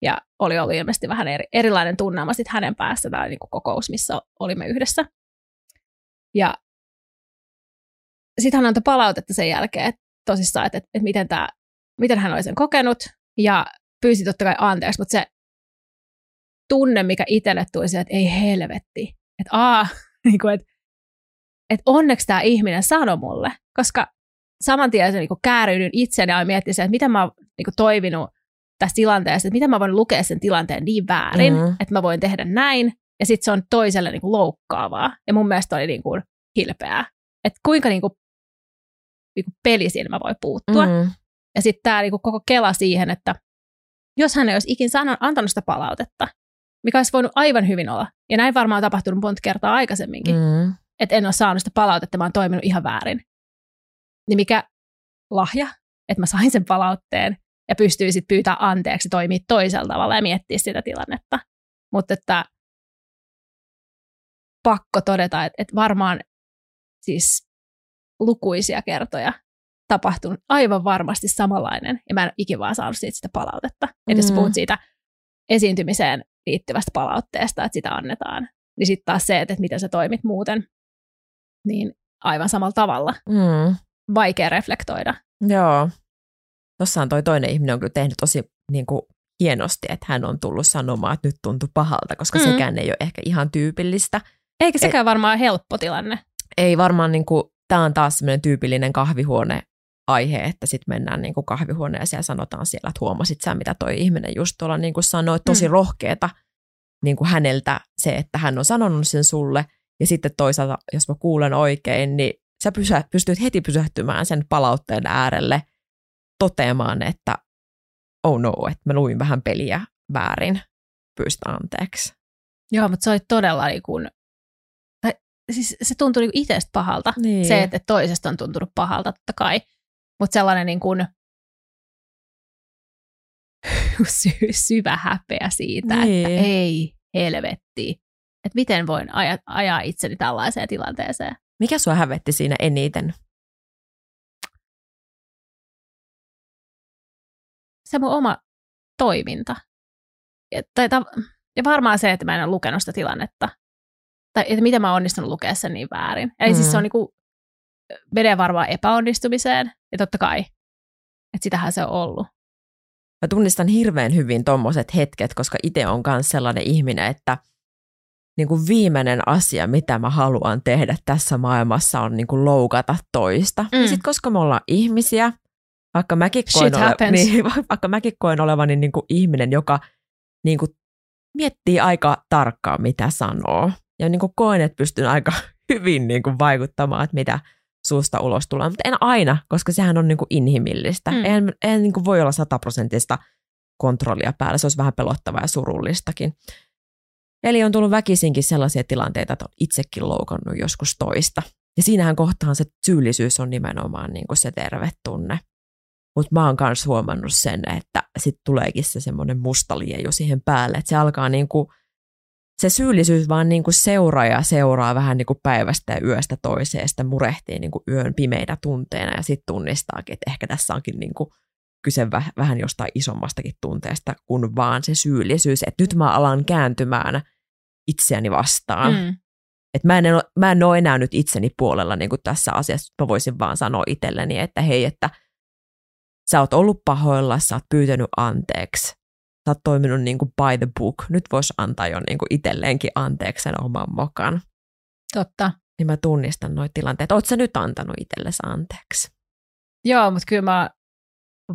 Ja oli ollut ilmeisesti vähän eri, erilainen tunnelma sitten hänen päässä tämä niin kokous, missä olimme yhdessä. Ja sitten hän antoi palautetta sen jälkeen, että tosissaan, että, että, miten, tämä, miten hän oli sen kokenut, ja pyysi totta kai anteeksi, mutta se tunne, mikä itselle tuli se, että ei helvetti, että aa, niin kuin, että, että onneksi tämä ihminen sanoi mulle, koska saman tien se niin kääryydyn itseäni ja miettisin, että miten mä oon niin toiminut tässä tilanteessa, että miten mä voin lukea sen tilanteen niin väärin, mm-hmm. että mä voin tehdä näin, ja sitten se on toiselle niin kuin loukkaavaa. Ja mun mielestä oli niin kuin hilpeää. Että kuinka niin kuin, niin kuin pelisilmä voi puuttua. Mm-hmm. Ja sitten tämä niin koko kela siihen, että jos hän ei olisi ikin sanon, antanut sitä palautetta, mikä olisi voinut aivan hyvin olla, ja näin varmaan on tapahtunut monta kertaa aikaisemminkin, mm. että en ole saanut sitä palautetta, mä oon toiminut ihan väärin. Niin mikä lahja, että mä sain sen palautteen, ja pystyy sitten pyytää anteeksi toimia toisella tavalla ja miettiä sitä tilannetta. Mutta että pakko todeta, että, että varmaan siis lukuisia kertoja tapahtunut aivan varmasti samanlainen, ja mä en ikinä vaan saanut siitä sitä palautetta. Mm. Että jos puhut siitä esiintymiseen liittyvästä palautteesta, että sitä annetaan, niin sitten taas se, että miten sä toimit muuten, niin aivan samalla tavalla. Mm. Vaikea reflektoida. Joo, Tuossahan toi toinen ihminen on kyllä tehnyt tosi niin kuin, hienosti, että hän on tullut sanomaan, että nyt tuntuu pahalta, koska mm. sekään ei ole ehkä ihan tyypillistä. Eikä sekään Et, varmaan helppo tilanne. Ei varmaan, niin kuin, tämä on taas semmoinen tyypillinen kahvihuone aihe, että sitten mennään niin kuin kahvihuoneen ja siellä sanotaan siellä, että huomasit sä, mitä toi ihminen just tuolla niin kuin sanoi, tosi mm. rohkeeta niin kuin häneltä se, että hän on sanonut sen sulle, ja sitten toisaalta, jos mä kuulen oikein, niin sä pysä, pystyt heti pysähtymään sen palautteen äärelle toteamaan, että oh no, että mä luin vähän peliä väärin, pyystä anteeksi. Joo, mutta se oli todella niin kuin, tai siis se tuntui niin itsestä pahalta. Niin. Se, että toisesta on tuntunut pahalta totta kai. Mutta sellainen niin kuin sy- syvä häpeä siitä, Niin. että ei helvetti. Että miten voin aja, ajaa itseni tällaiseen tilanteeseen. Mikä sua hävetti siinä eniten? Se mun oma toiminta. Ja, tai, ta, ja varmaan se, että mä en ole lukenut sitä tilannetta. Tai että miten mä oon onnistunut lukea sen niin väärin. Eli mm. siis se on niinku, menee varmaan epäonnistumiseen. Ja totta kai, että sitähän se on ollut. Mä tunnistan hirveän hyvin tommoset hetket, koska itse on myös sellainen ihminen, että niin kuin viimeinen asia, mitä mä haluan tehdä tässä maailmassa, on niin kuin loukata toista. Mm. Mm. Ja sitten koska me ollaan ihmisiä, vaikka mäkin koen, Shit happens. niin, vaikka mäkin koen olevani niin kuin ihminen, joka niin kuin miettii aika tarkkaan, mitä sanoo. Ja niin kuin koen, että pystyn aika hyvin niin kuin vaikuttamaan, että mitä suusta ulos tulee. Mutta en aina, koska sehän on niin kuin inhimillistä. Mm. En, en niin kuin voi olla sataprosenttista kontrollia päällä. Se olisi vähän pelottavaa ja surullistakin. Eli on tullut väkisinkin sellaisia tilanteita, että on itsekin loukannut joskus toista. Ja siinähän kohtaan se syyllisyys on nimenomaan niin kuin se terve tunne. Mutta mä oon myös huomannut sen, että sitten tuleekin se semmoinen musta jo siihen päälle, että se alkaa niin kuin, se syyllisyys vaan niin kuin seuraa ja seuraa vähän niin kuin päivästä ja yöstä toiseen, sitten murehtii niin kuin yön pimeitä tunteena ja sitten tunnistaakin, että ehkä tässä onkin niin kuin kyse väh- vähän jostain isommastakin tunteesta kuin vaan se syyllisyys, että nyt mä alan kääntymään itseäni vastaan. Mm. Mm. Et mä, en, ole- mä en ole enää nyt itseni puolella niin kuin tässä asiassa. Mä voisin vaan sanoa itselleni, että hei, että sä oot ollut pahoilla, sä oot pyytänyt anteeksi, sä oot toiminut niin kuin by the book. Nyt vois antaa jo niin kuin itselleenkin anteeksi sen oman mokan. Totta. Niin mä tunnistan noita tilanteita. Oot sä nyt antanut itsellesi anteeksi? Joo, mutta kyllä mä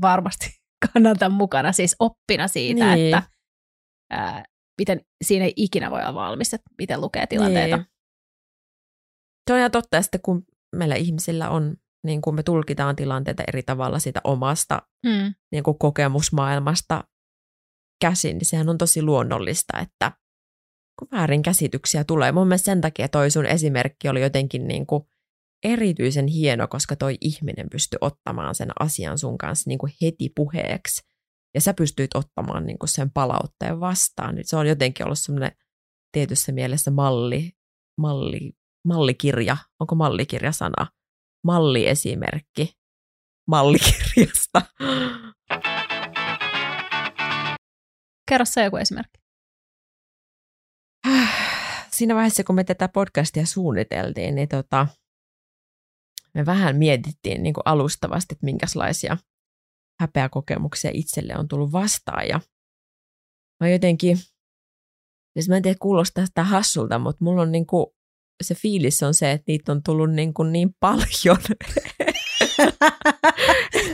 varmasti kannatan mukana siis oppina siitä, Niin. että ää, miten siinä ei ikinä voi olla valmis, että miten lukee tilanteita. Niin. Se on ihan totta, ja sitten kun meillä ihmisillä on, niin kuin me tulkitaan tilanteita eri tavalla siitä omasta Mm. niin kuin kokemusmaailmasta käsin, niin sehän on tosi luonnollista, että kun väärinkäsityksiä tulee. Mun mielestä sen takia toi sun esimerkki oli jotenkin niin kuin erityisen hieno, koska toi ihminen pystyi ottamaan sen asian sun kanssa niin kuin heti puheeksi. Ja sä pystyit ottamaan niin kuin sen palautteen vastaan. Nyt se on jotenkin ollut semmoinen tietyssä mielessä malli, malli, mallikirja. Onko mallikirja sana? Malliesimerkki mallikirjasta. Kerro se joku esimerkki. Siinä vaiheessa, kun me tätä podcastia suunniteltiin, niin tota, me vähän mietittiin niin kuin alustavasti, että minkälaisia häpeäkokemuksia itselle on tullut vastaan. Ja mä jotenkin, siis mä en tiedä kuulostaa sitä hassulta, mutta mulla on niin kuin, se fiilis on se, että niitä on tullut niin, kuin niin paljon.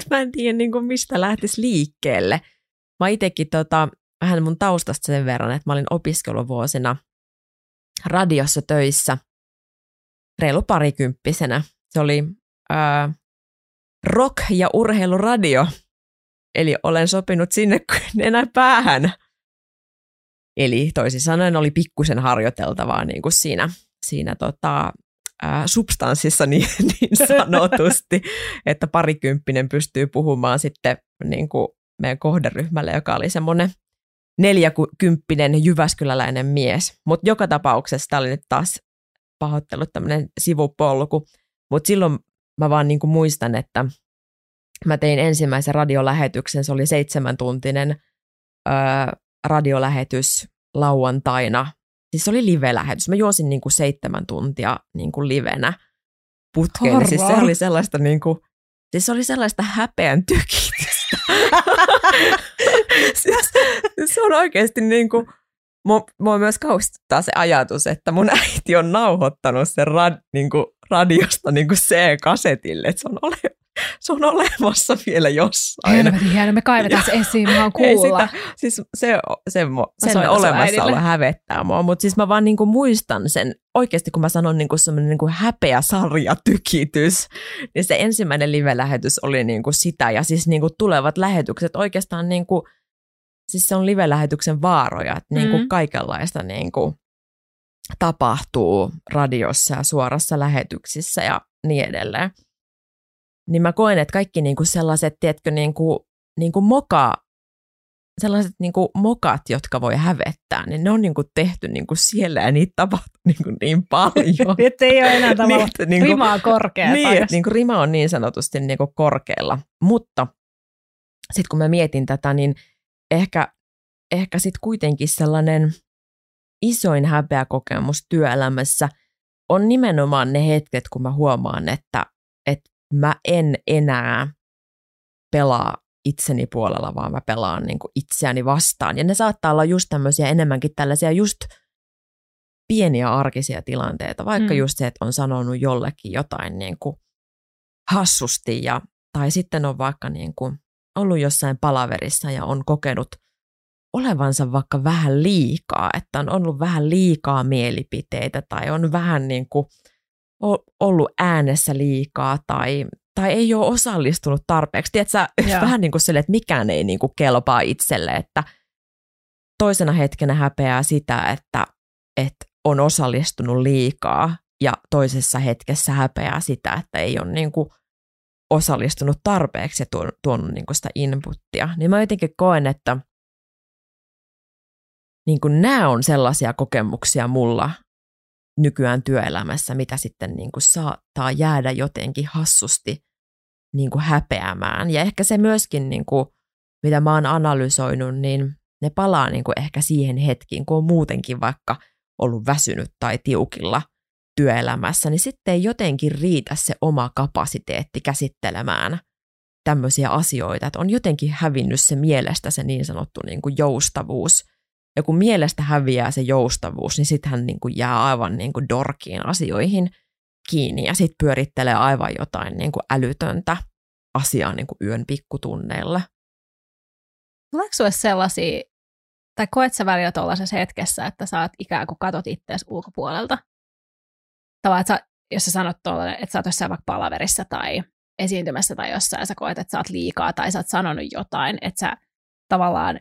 Mä en tiedä niin kuin mistä lähtisi liikkeelle. Mä itsekin tota, vähän mun taustasta sen verran, että mä olin opiskeluvuosina radiossa töissä reilu parikymppisenä. Se oli ää, rock- ja urheiluradio, eli olen sopinut sinne enää päähän. Eli toisin sanoen oli pikkusen harjoiteltavaa niin kuin siinä, siinä tota, ää, substanssissa niin, niin sanotusti, että parikymppinen pystyy puhumaan sitten niin kuin meidän kohderyhmälle, joka oli semmoinen neljäkymppinen jyväskyläläinen mies. Mutta joka tapauksessa tämä oli nyt taas pahoittelut tämmöinen sivupolku. Mutta silloin mä vaan niinku muistan, että mä tein ensimmäisen radiolähetyksen. Se oli seitsemäntuntinen öö, radiolähetys lauantaina. Siis se oli live-lähetys. Mä juosin niinku seitsemän tuntia niinku livenä putkeen. Siis se oli sellaista niinku, siis se oli sellaista häpeän tykitystä. siis, se on oikeasti niin kuin, mua, mua myös kaustuttaa se ajatus, että mun äiti on nauhoittanut sen rad, niin kuin radiosta niin kuin C-kasetille, että se on ole, se on olemassa vielä jossain. Helvetin hieno, me kaivetaan se esiin, mä oon Ei kuulla. sitä, siis se, se, sen sun olemassaolo hävettää mua, mutta siis mä vaan niinku muistan sen, oikeasti kun mä sanon niinku semmoinen niinku häpeä sarjatykitys, niin se ensimmäinen live-lähetys oli niinku sitä, ja siis niinku tulevat lähetykset oikeastaan niinku, siis se on live-lähetyksen vaaroja, että niinku Mm. kaikenlaista niinku tapahtuu radiossa ja suorassa lähetyksissä ja niin edelleen. Niin mä koen, että kaikki niinku sellaiset, tiedätkö, niinku, niinku moka, sellaiset niinku mokat, jotka voi hävettää, niin ne on niinku tehty niinku siellä ja niitä tapahtuu niinku niin paljon. Nyt ei ole enää tavallaan Niin, että niinku- rimaa korkea. niin, että niinku rima on niin sanotusti niinku korkealla. Mutta sitten kun mä mietin tätä, niin ehkä, ehkä sitten kuitenkin sellainen isoin häpeäkokemus työelämässä on nimenomaan ne hetket, kun mä huomaan, että, että mä en enää pelaa itseni puolella, vaan mä pelaan niin kuin itseäni vastaan. Ja ne saattaa olla just tämmöisiä enemmänkin tällaisia just pieniä arkisia tilanteita, vaikka Mm. just se, että on sanonut jollekin jotain niin kuin hassusti, ja, tai sitten on vaikka niin kuin ollut jossain palaverissa ja on kokenut olevansa vaikka vähän liikaa, että on ollut vähän liikaa mielipiteitä tai on vähän niin kuin ollut äänessä liikaa tai, tai ei ole osallistunut tarpeeksi. Tiedätkö, Joo. vähän niin kuin sille, että mikään ei niin kuin kelpaa itselle, että toisena hetkenä häpeää sitä, että, että on osallistunut liikaa ja toisessa hetkessä häpeää sitä, että ei ole niin kuin osallistunut tarpeeksi ja tuonut, tuonut niin kuin sitä inputtia. Niin mä jotenkin koen, että niin kuin nämä on sellaisia kokemuksia mulla nykyään työelämässä, mitä sitten niin kuin saattaa jäädä jotenkin hassusti niin kuin häpeämään. Ja ehkä se myöskin, niin kuin, mitä mä oon analysoinut, niin ne palaa niin kuin ehkä siihen hetkiin, kun on muutenkin vaikka ollut väsynyt tai tiukilla työelämässä, niin sitten ei jotenkin riitä se oma kapasiteetti käsittelemään tämmöisiä asioita, että on jotenkin hävinnyt se mielestä se niin sanottu niin kuin joustavuus. Ja kun mielestä häviää se joustavuus, niin sitten hän niin kuin jää aivan niin kuin dorkiin asioihin kiinni ja sitten pyörittelee aivan jotain niin kuin älytöntä asiaa niin kuin yön pikkutunneilla. Tuleeko sulle sellaisia, tai koet sä välillä tuollaisessa hetkessä, että sä oot ikään kuin katot itseäsi ulkopuolelta? Tavallaan, että sä, jos sä sanot tuolla, että sä oot jossain vaikka palaverissa tai esiintymässä tai jossain, ja sä koet, että sä oot liikaa tai sä oot sanonut jotain, että sä tavallaan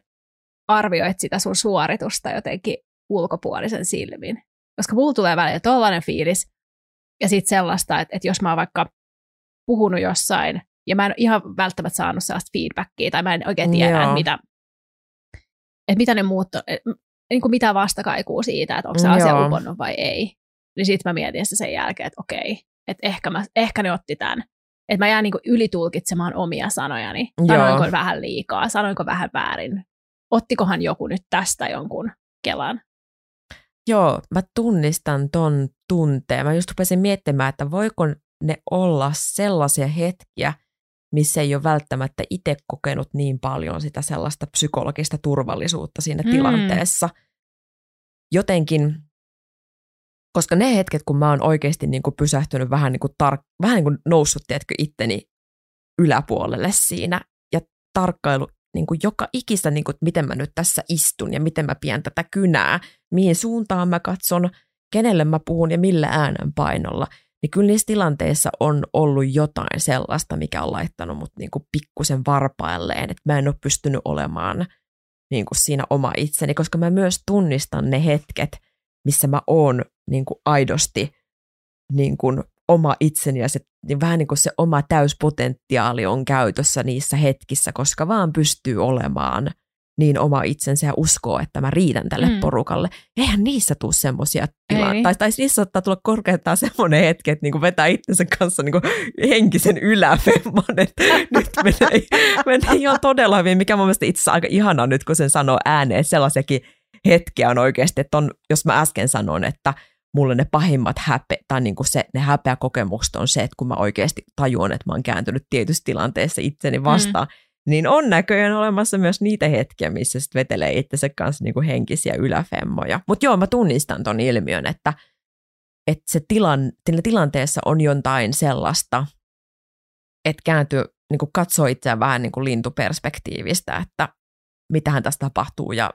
arvioit sitä sun suoritusta jotenkin ulkopuolisen silmin. Koska mulla tulee välillä tollainen fiilis, ja sitten sellaista, että, että jos mä oon vaikka puhunut jossain, ja mä en ihan välttämättä saanut sellaista feedbackia, tai mä en oikein tiedä, Joo. että mitä, että mitä ne muut, on- et, niin kuin mitä vastakaikuu siitä, että onko se asia uponnut vai ei. Niin sitten mä mietin sitä sen jälkeen, että okei, että ehkä, mä, ehkä ne otti tämän. Että mä jään niin ylitulkitsemaan omia sanojani. Sanoinko Joo. vähän liikaa, sanoinko vähän väärin. Ottikohan joku nyt tästä jonkun kelan. Joo, mä tunnistan ton tunteen. Mä just rupesin miettimään, että voiko ne olla sellaisia hetkiä, missä ei ole välttämättä itse kokenut niin paljon sitä sellaista psykologista turvallisuutta siinä Mm. tilanteessa. Jotenkin, koska ne hetket, kun mä oon oikeasti niin kuin pysähtynyt vähän niin kuin, tar- vähän niin kuin noussut, tiedätkö, itteni yläpuolelle siinä ja tarkkailu niin kuin joka ikistä, niin kuin, että miten mä nyt tässä istun ja miten mä pidän tätä kynää, mihin suuntaan mä katson, kenelle mä puhun ja millä äänenpainolla, niin kyllä niissä tilanteissa on ollut jotain sellaista, mikä on laittanut mut niin kuin pikkusen varpailleen, että mä en ole pystynyt olemaan niin kuin siinä oma itseni, koska mä myös tunnistan ne hetket, missä mä oon niin kuin aidosti niin kuin oma itseni ja se, niin vähän niin kuin se oma täyspotentiaali on käytössä niissä hetkissä, koska vaan pystyy olemaan niin oma itsensä ja uskoo, että mä riitän tälle Mm. porukalle. Eihän niissä tule semmoisia tilanteita. Ei. Tai, tai niissä saattaa tulla korkeintaan semmoinen hetki, että niinku vetää itsensä kanssa niinku henkisen yläfemman, että nyt menee, menee ihan todella hyvin, mikä mun mielestä itse asiassa aika ihanaa nyt, kun sen sanoo ääneen, sellaisiakin hetkiä on oikeasti, että on, jos mä äsken sanon, että mulle ne pahimmat häpe, tai niin kuin se, ne häpeäkokemukset on se, että kun mä oikeasti tajuan, että mä oon kääntynyt tietyssä tilanteessa itseni vastaan, mm. niin on näköjään olemassa myös niitä hetkiä, missä sit vetelee itsensä kanssa niin kuin henkisiä yläfemmoja. Mutta joo, mä tunnistan ton ilmiön, että, että se tilan, tilanteessa on jotain sellaista, että kääntyy, niin kuin katsoo itseään vähän niin kuin lintuperspektiivistä, että mitähän tässä tapahtuu ja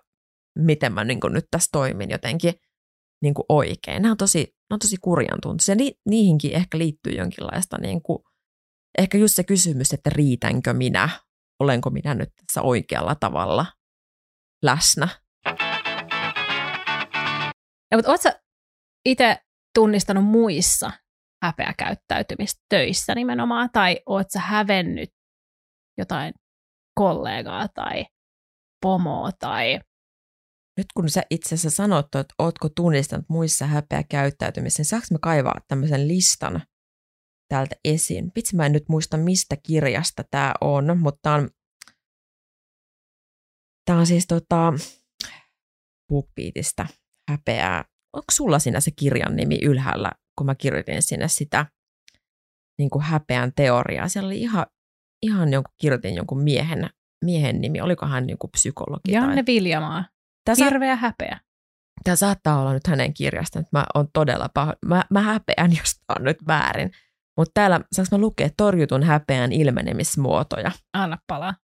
miten mä niin kuin nyt tässä toimin jotenkin niin kuin oikein. Nämä on tosi, nämä on tosi kurjan tuntuisia. Ni, niihinkin ehkä liittyy jonkinlaista, niin kuin, ehkä just se kysymys, että riitänkö minä, olenko minä nyt tässä oikealla tavalla läsnä. Ja, mutta ootko itse tunnistanut muissa häpeäkäyttäytymistä töissä nimenomaan, tai oot sä hävennyt jotain kollegaa tai pomoa tai... Nyt kun sä itse asiassa sanot, että ootko tunnistanut muissa häpeäkäyttäytymistä, niin saanko mä kaivaa tämmöisen listan täältä esiin? Vitsi mä en nyt muista, mistä kirjasta tämä on, mutta on, tämä on siis tota, BookBeatista häpeää. Onko sulla siinä se kirjan nimi ylhäällä kun mä kirjoitin sinne sitä niin kuin häpeän teoriaa. Siellä oli ihan, ihan jonkun, kirjoitin jonkun miehen, miehen nimi, oliko hän joku psykologi? Janne tai... Viljamaa. Tämä Hirveä häpeä. Tämä saattaa olla nyt hänen kirjasta, että mä oon todella paho. Mä, mä häpeän, jos tämä on nyt väärin. Mutta täällä saanko mä lukea torjutun häpeän ilmenemismuotoja? Anna palaa.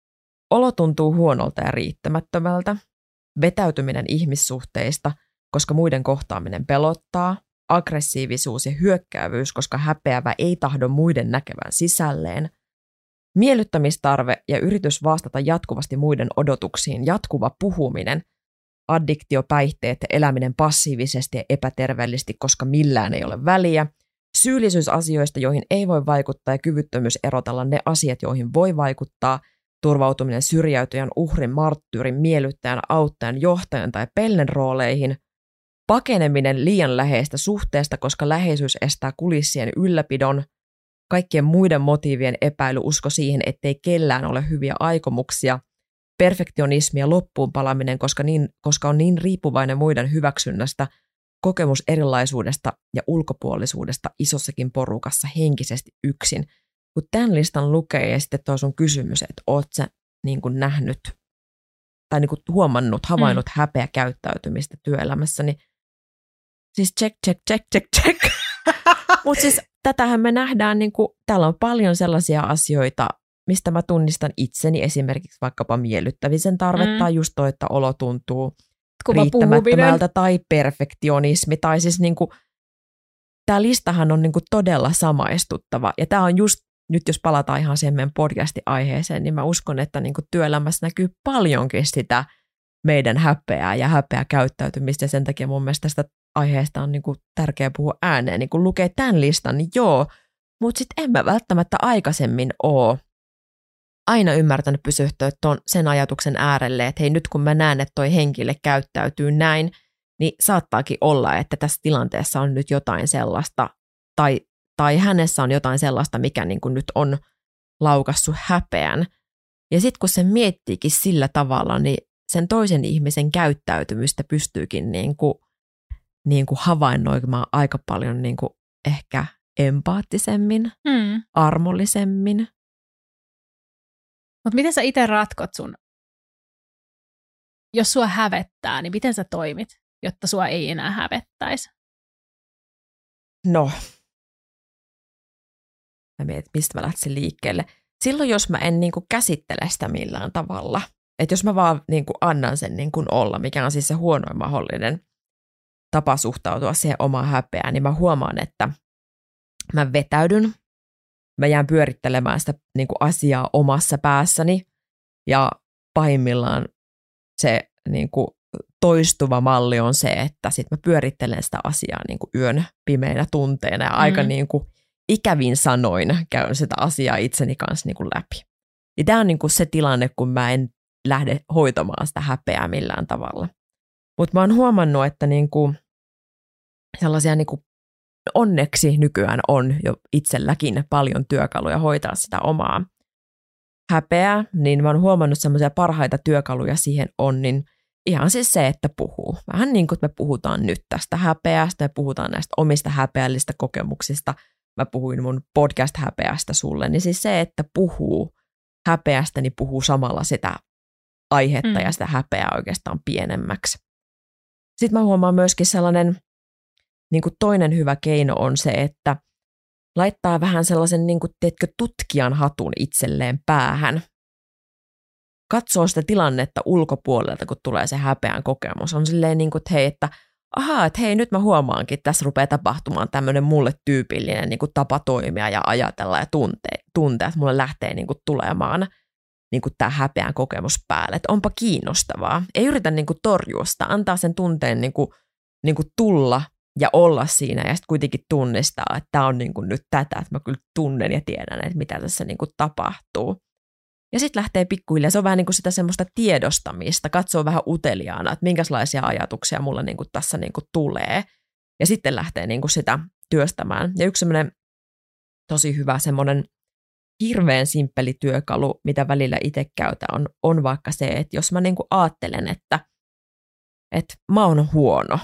Olo tuntuu huonolta ja riittämättömältä. Vetäytyminen ihmissuhteista, koska muiden kohtaaminen pelottaa aggressiivisuus ja hyökkäävyys, koska häpeävä ei tahdo muiden näkevän sisälleen, miellyttämistarve ja yritys vastata jatkuvasti muiden odotuksiin, jatkuva puhuminen, addiktio, päihteet ja eläminen passiivisesti ja epäterveellisesti, koska millään ei ole väliä, syyllisyys asioista, joihin ei voi vaikuttaa ja kyvyttömyys erotella ne asiat, joihin voi vaikuttaa, turvautuminen syrjäytyjän, uhrin, marttyyrin, miellyttäjän, auttajan, johtajan tai pellen rooleihin, pakeneminen liian läheistä suhteesta, koska läheisyys estää kulissien ylläpidon, kaikkien muiden motiivien epäily, usko siihen, ettei kellään ole hyviä aikomuksia, perfektionismi ja loppuun palaminen, koska, niin, koska on niin riippuvainen muiden hyväksynnästä, kokemus erilaisuudesta ja ulkopuolisuudesta isossakin porukassa henkisesti yksin. Kun tämän listan lukee ja sitten tuo sun kysymys, että oot sä niin kuin nähnyt tai niin kuin huomannut, havainnut mm. häpeä käyttäytymistä työelämässä, niin Siis check, check, check, check, check. Mutta siis tätähän me nähdään, niin kuin, täällä on paljon sellaisia asioita, mistä mä tunnistan itseni, esimerkiksi vaikkapa miellyttävisen tarvetta, mm. just toi, että olo tuntuu Kuva riittämättömältä tai perfektionismi, tai siis niin kuin, tämä listahan on niin kuin todella samaistuttava, ja tämä on just nyt jos palataan ihan siihen meidän podcastin aiheeseen, niin mä uskon, että niin kuin työelämässä näkyy paljonkin sitä meidän häpeää ja häpeää käyttäytymistä, ja sen takia mun mielestä tästä aiheesta on niin kuin tärkeää puhua ääneen. Niin kun lukee tämän listan, niin joo, mutta sitten en mä välttämättä aikaisemmin ole aina ymmärtänyt pysyhtyä ton, sen ajatuksen äärelle, että hei nyt kun mä näen, että toi henkilö käyttäytyy näin, niin saattaakin olla, että tässä tilanteessa on nyt jotain sellaista, tai, tai hänessä on jotain sellaista, mikä niin kuin nyt on laukassu häpeän. Ja sitten kun se miettiikin sillä tavalla, niin sen toisen ihmisen käyttäytymystä pystyykin niin kuin niin kuin havainnoimaan aika paljon niin kuin ehkä empaattisemmin, mm. armollisemmin. Mutta miten sä itse ratkot sun, jos sua hävettää, niin miten sä toimit, jotta sua ei enää hävettäisi? No, mä mietin, mistä mä lähtisin liikkeelle. Silloin, jos mä en niin kuin käsittele sitä millään tavalla, että jos mä vaan niin kuin annan sen niin kuin olla, mikä on siis se huonoin mahdollinen tapa suhtautua siihen omaan häpeään, niin mä huomaan, että mä vetäydyn, mä jään pyörittelemään sitä niin kuin asiaa omassa päässäni ja pahimmillaan se niin kuin toistuva malli on se, että sit mä pyörittelen sitä asiaa niin kuin yön pimeinä tunteina ja mm. aika niin kuin ikävin sanoin käyn sitä asiaa itseni kanssa niin kuin läpi. Ja tämä on niin kuin se tilanne, kun mä en lähde hoitamaan sitä häpeää millään tavalla. Mutta mä oon huomannut, että niin kuin sellaisia niin kuin onneksi nykyään on jo itselläkin paljon työkaluja hoitaa sitä omaa häpeää, niin mä oon huomannut semmoisia parhaita työkaluja siihen on, niin ihan siis se, että puhuu. Vähän niin kuin me puhutaan nyt tästä häpeästä, me puhutaan näistä omista häpeällistä kokemuksista, mä puhuin mun podcast-häpeästä sulle, niin siis se, että puhuu häpeästä, niin puhuu samalla sitä aihetta mm. ja sitä häpeää oikeastaan pienemmäksi. Sitten mä huomaan myöskin sellainen niin kuin toinen hyvä keino on se, että laittaa vähän sellaisen, niin kuin, teetkö, tutkijan hatun itselleen päähän. Katsoo sitä tilannetta ulkopuolelta, kun tulee se häpeän kokemus. On silleen, niin kuin, että hei, että ahaa, että hei, nyt mä huomaankin, että tässä rupeaa tapahtumaan tämmöinen mulle tyypillinen niin kuin tapa toimia ja ajatella ja tuntea, että mulle lähtee niin kuin tulemaan niin kuin tämä häpeän kokemus päälle. Että onpa kiinnostavaa. Ei yritä niin kuin torjua sitä, antaa sen tunteen niin kuin, niin kuin tulla ja olla siinä ja sitten kuitenkin tunnistaa, että tämä on niin kuin nyt tätä, että mä kyllä tunnen ja tiedän, että mitä tässä niin kuin tapahtuu. Ja sitten lähtee pikkuhiljaa, se on vähän niin kuin sitä semmoista tiedostamista, katsoo vähän uteliaana, että minkälaisia ajatuksia mulla niin kuin tässä niin kuin tulee. Ja sitten lähtee niin kuin sitä työstämään. Ja yksi semmoinen tosi hyvä semmoinen hirveän simppeli työkalu, mitä välillä itse käytän, on, on vaikka se, että jos mä niin kuin ajattelen, että, että mä oon huono,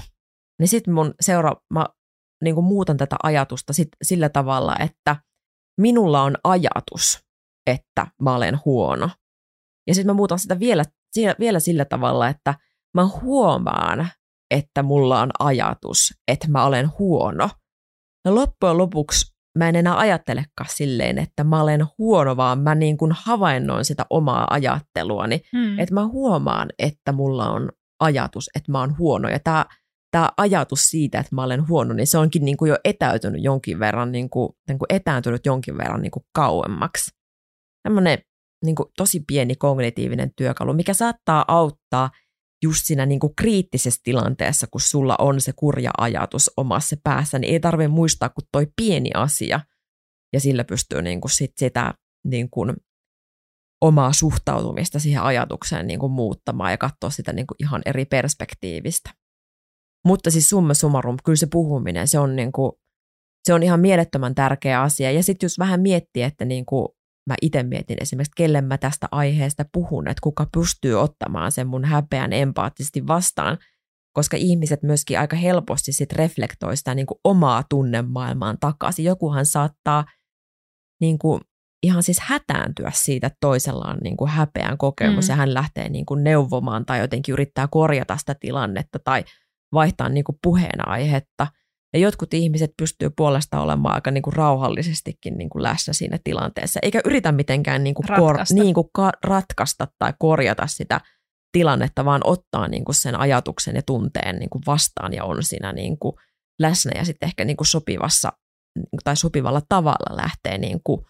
niin sitten mun seura, mä niin kuin muutan tätä ajatusta sit sillä tavalla, että minulla on ajatus, että mä olen huono. Ja sitten mä muutan sitä vielä, vielä sillä tavalla, että mä huomaan, että mulla on ajatus, että mä olen huono. Ja loppujen lopuksi mä en enää ajattelekaan silleen, että mä olen huono, vaan mä niin kuin havainnoin sitä omaa ajatteluani. Hmm. Että mä huomaan, että mulla on ajatus, että mä oon huono. Ja tämä tämä ajatus siitä, että mä olen huono, niin se onkin niin kuin jo etäytynyt jonkin verran, niin kuin, niin kuin etääntynyt jonkin verran niin kuin kauemmaksi. Tämmöinen niin kuin tosi pieni kognitiivinen työkalu, mikä saattaa auttaa just siinä niin kuin kriittisessä tilanteessa, kun sulla on se kurja ajatus omassa päässä, niin ei tarvitse muistaa kuin toi pieni asia, ja sillä pystyy niin kuin sit sitä niin kuin omaa suhtautumista siihen ajatukseen niin kuin muuttamaan ja katsoa sitä niin kuin ihan eri perspektiivistä. Mutta siis summa summarum, kyllä se puhuminen, se on, niin kuin, se on ihan mielettömän tärkeä asia. Ja sitten jos vähän miettii, että niin kuin mä itse mietin esimerkiksi, kelle mä tästä aiheesta puhun, että kuka pystyy ottamaan sen mun häpeän empaattisesti vastaan, koska ihmiset myöskin aika helposti sit reflektoi sitä niin kuin omaa tunnemaailmaan takaisin. Jokuhan saattaa niin kuin ihan siis hätääntyä siitä, että toisella on niin kuin häpeän kokemus mm. ja hän lähtee niin kuin neuvomaan tai jotenkin yrittää korjata sitä tilannetta tai vaihtaa niin kuin puheenaihetta – ja jotkut ihmiset pystyy puolesta olemaan aika niin kuin rauhallisestikin niin kuin läsnä siinä tilanteessa, eikä yritä mitenkään niin kuin ratkaista. Kor- niin kuin ka- ratkaista tai korjata sitä tilannetta, vaan ottaa niin kuin sen ajatuksen ja tunteen niin kuin vastaan ja on siinä niin kuin läsnä ja sitten ehkä niin kuin sopivassa tai sopivalla tavalla lähtee niin kuin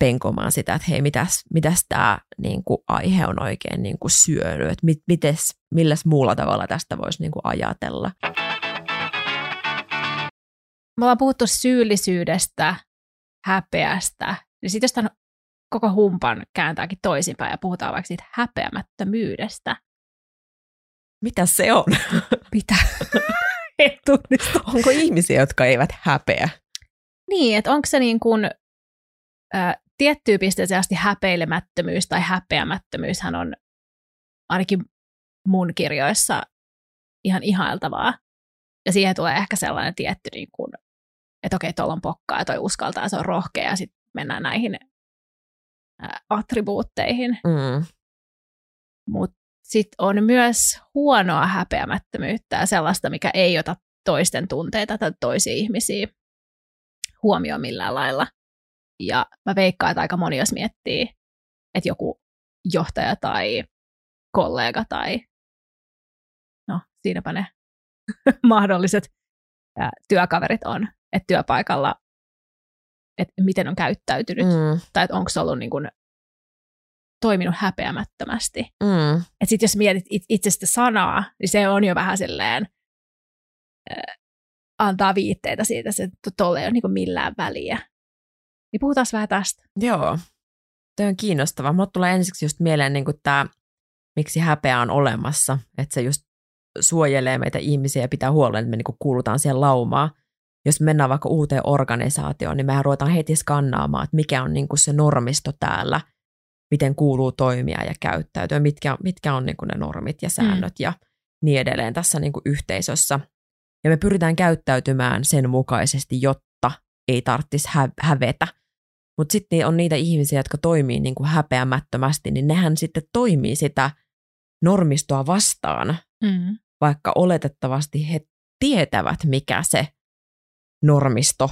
penkomaan sitä, että hei, mitäs, mitäs tämä niin kuin aihe on oikein niin kuin syönyt, että mit, mites, milläs muulla tavalla tästä voisi niin kuin ajatella me ollaan puhuttu syyllisyydestä, häpeästä, niin sitten jos tämän koko humpan kääntääkin toisinpäin ja puhutaan vaikka siitä häpeämättömyydestä. Mitä se on? Mitä? Onko ihmisiä, jotka eivät häpeä? Niin, että onko se niin kuin, tiettyyn pisteeseen asti häpeilemättömyys tai häpeämättömyyshän on ainakin mun kirjoissa ihan ihailtavaa. Ja siihen tulee ehkä sellainen tietty niin kuin että okei, tuolla on pokkaa ja toi uskaltaa se on rohkea ja sitten mennään näihin attribuutteihin. Mm. Mutta sitten on myös huonoa häpeämättömyyttä ja sellaista, mikä ei ota toisten tunteita tai toisia ihmisiä huomioon millään lailla. Ja mä veikkaan, että aika moni, jos miettii, että joku johtaja tai kollega tai no siinäpä ne mahdolliset työkaverit on, että työpaikalla, että miten on käyttäytynyt, mm. tai että onko se ollut niin kuin toiminut häpeämättömästi. Mm. Että sitten jos mietit it, itse sitä sanaa, niin se on jo vähän silleen, äh, antaa viitteitä siitä, että tuolla ei ole niin millään väliä. Niin puhutaan vähän tästä. Joo, tämä on kiinnostavaa. Mutta tulee ensiksi just mieleen niin tämä, miksi häpeä on olemassa, että se just suojelee meitä ihmisiä ja pitää huolen, että me niin kuulutaan siihen laumaan jos mennään vaikka uuteen organisaatioon, niin mehän ruvetaan heti skannaamaan, että mikä on niin se normisto täällä, miten kuuluu toimia ja käyttäytyä, mitkä, mitkä on niin ne normit ja mm. säännöt mm. ja niin edelleen tässä niin yhteisössä. Ja me pyritään käyttäytymään sen mukaisesti, jotta ei tarvitsisi hä- hävetä. Mutta sitten on niitä ihmisiä, jotka toimii niin kuin häpeämättömästi, niin nehän sitten toimii sitä normistoa vastaan, mm. vaikka oletettavasti he tietävät, mikä se normisto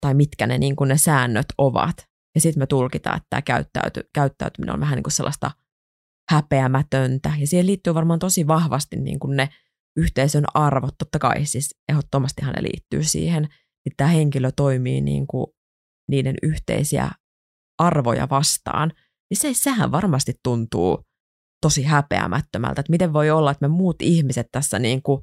tai mitkä ne, niin kuin ne säännöt ovat. Ja sitten me tulkitaan, että tämä käyttäyty, käyttäytyminen on vähän niin kuin sellaista häpeämätöntä. Ja siihen liittyy varmaan tosi vahvasti niin kuin ne yhteisön arvot. Totta kai siis ehdottomastihan ne liittyy siihen, että tämä henkilö toimii niin kuin niiden yhteisiä arvoja vastaan. Niin se, sehän varmasti tuntuu tosi häpeämättömältä, että miten voi olla, että me muut ihmiset tässä niin kuin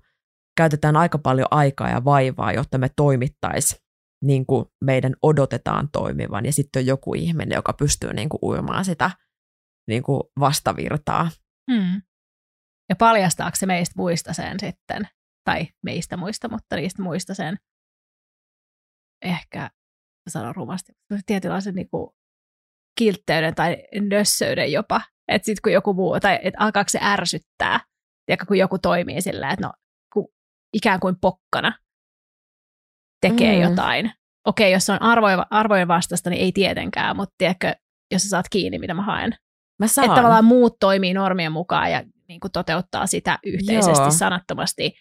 käytetään aika paljon aikaa ja vaivaa, jotta me toimittaisiin niin kuin meidän odotetaan toimivan, ja sitten on joku ihminen, joka pystyy niin kuin uimaan sitä niin kuin vastavirtaa. Hmm. Ja paljastaako se meistä muista sen sitten, tai meistä muista, mutta niistä muista sen, ehkä sanon rumasti, tietynlaisen niin kuin kiltteyden tai nössöyden jopa, että sitten kun joku muu, tai että alkaako se ärsyttää, ja kun joku toimii sillä, että no ikään kuin pokkana tekee mm. jotain. Okei, jos se on arvojen, arvojen vastasta, niin ei tietenkään, mutta tiedätkö, jos sä saat kiinni, mitä mä haen. Mä saan. Että tavallaan muut toimii normien mukaan ja niin kuin toteuttaa sitä yhteisesti Joo. sanattomasti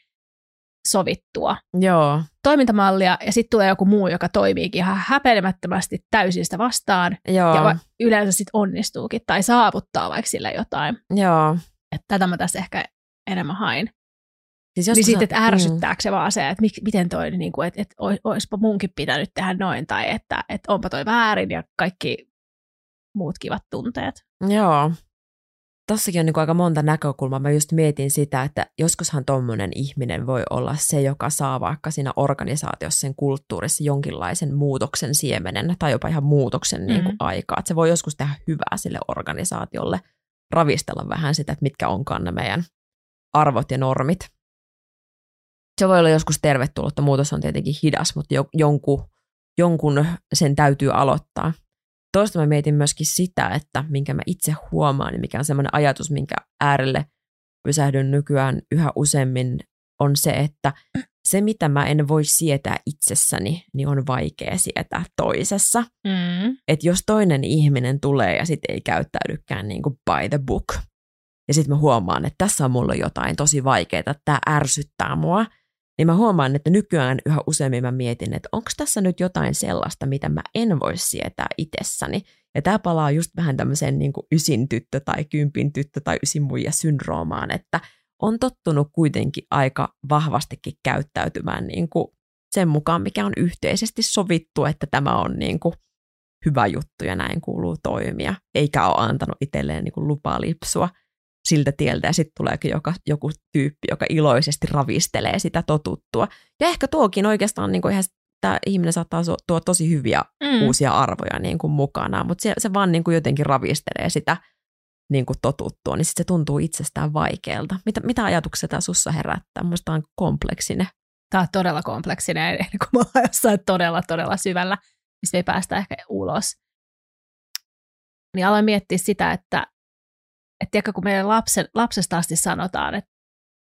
sovittua Joo. toimintamallia, ja sitten tulee joku muu, joka toimiikin ihan häpeilemättömästi täysin sitä vastaan, Joo. ja yleensä sitten onnistuukin, tai saavuttaa vaikka sille jotain. Joo. Että tätä mä tässä ehkä enemmän hain. Siis niin sitten, että ärsyttääkö mm. se vaan se, että mik, miten toi, niin kuin, että, että olisipa munkin pitänyt tehdä noin, tai että, että onpa toi väärin ja kaikki muut kivat tunteet. Joo. Tossakin on niin aika monta näkökulmaa. Mä just mietin sitä, että joskushan tommonen ihminen voi olla se, joka saa vaikka siinä organisaatiossa, sen kulttuurissa jonkinlaisen muutoksen siemenen tai jopa ihan muutoksen niin kuin mm. aikaa. Että se voi joskus tehdä hyvää sille organisaatiolle, ravistella vähän sitä, että mitkä onkaan ne meidän arvot ja normit se voi olla joskus tervetullutta. Muutos on tietenkin hidas, mutta jo, jonkun, jonkun sen täytyy aloittaa. Toista mä mietin myöskin sitä, että minkä mä itse huomaan, niin mikä on semmoinen ajatus, minkä äärelle pysähdyn nykyään yhä useammin, on se, että se, mitä mä en voi sietää itsessäni, niin on vaikea sietää toisessa. Mm. Että jos toinen ihminen tulee ja sitten ei käyttäydykään niin kuin by the book, ja sitten mä huomaan, että tässä on mulla jotain tosi vaikeaa, että tämä ärsyttää mua, niin mä huomaan, että nykyään yhä useammin mä mietin, että onko tässä nyt jotain sellaista, mitä mä en voi sietää itsessäni. Ja tämä palaa just vähän tämmöiseen niin kuin ysin tyttö tai kympin tyttö tai ysin muija syndroomaan, että on tottunut kuitenkin aika vahvastikin käyttäytymään niin kuin sen mukaan, mikä on yhteisesti sovittu, että tämä on niin kuin hyvä juttu ja näin kuuluu toimia, eikä ole antanut itselleen niin kuin lupaa lipsua siltä tieltä ja sitten tuleekin joka, joku tyyppi, joka iloisesti ravistelee sitä totuttua. Ja ehkä tuokin oikeastaan niin kuin ihan tämä ihminen saattaa tuoda tosi hyviä mm. uusia arvoja niin kuin mukana, mutta se, se vaan niin kuin jotenkin ravistelee sitä niin kuin totuttua, niin sitten se tuntuu itsestään vaikealta. Mitä, mitä ajatuksia tämä sussa herättää? Mielestäni tämä on kompleksinen. Tämä on todella kompleksinen, kun mä oon jossain todella, todella syvällä, mistä ei päästä ehkä ulos. Niin aloin miettiä sitä, että että tiedätkö, kun meidän lapsen, lapsesta asti sanotaan, että,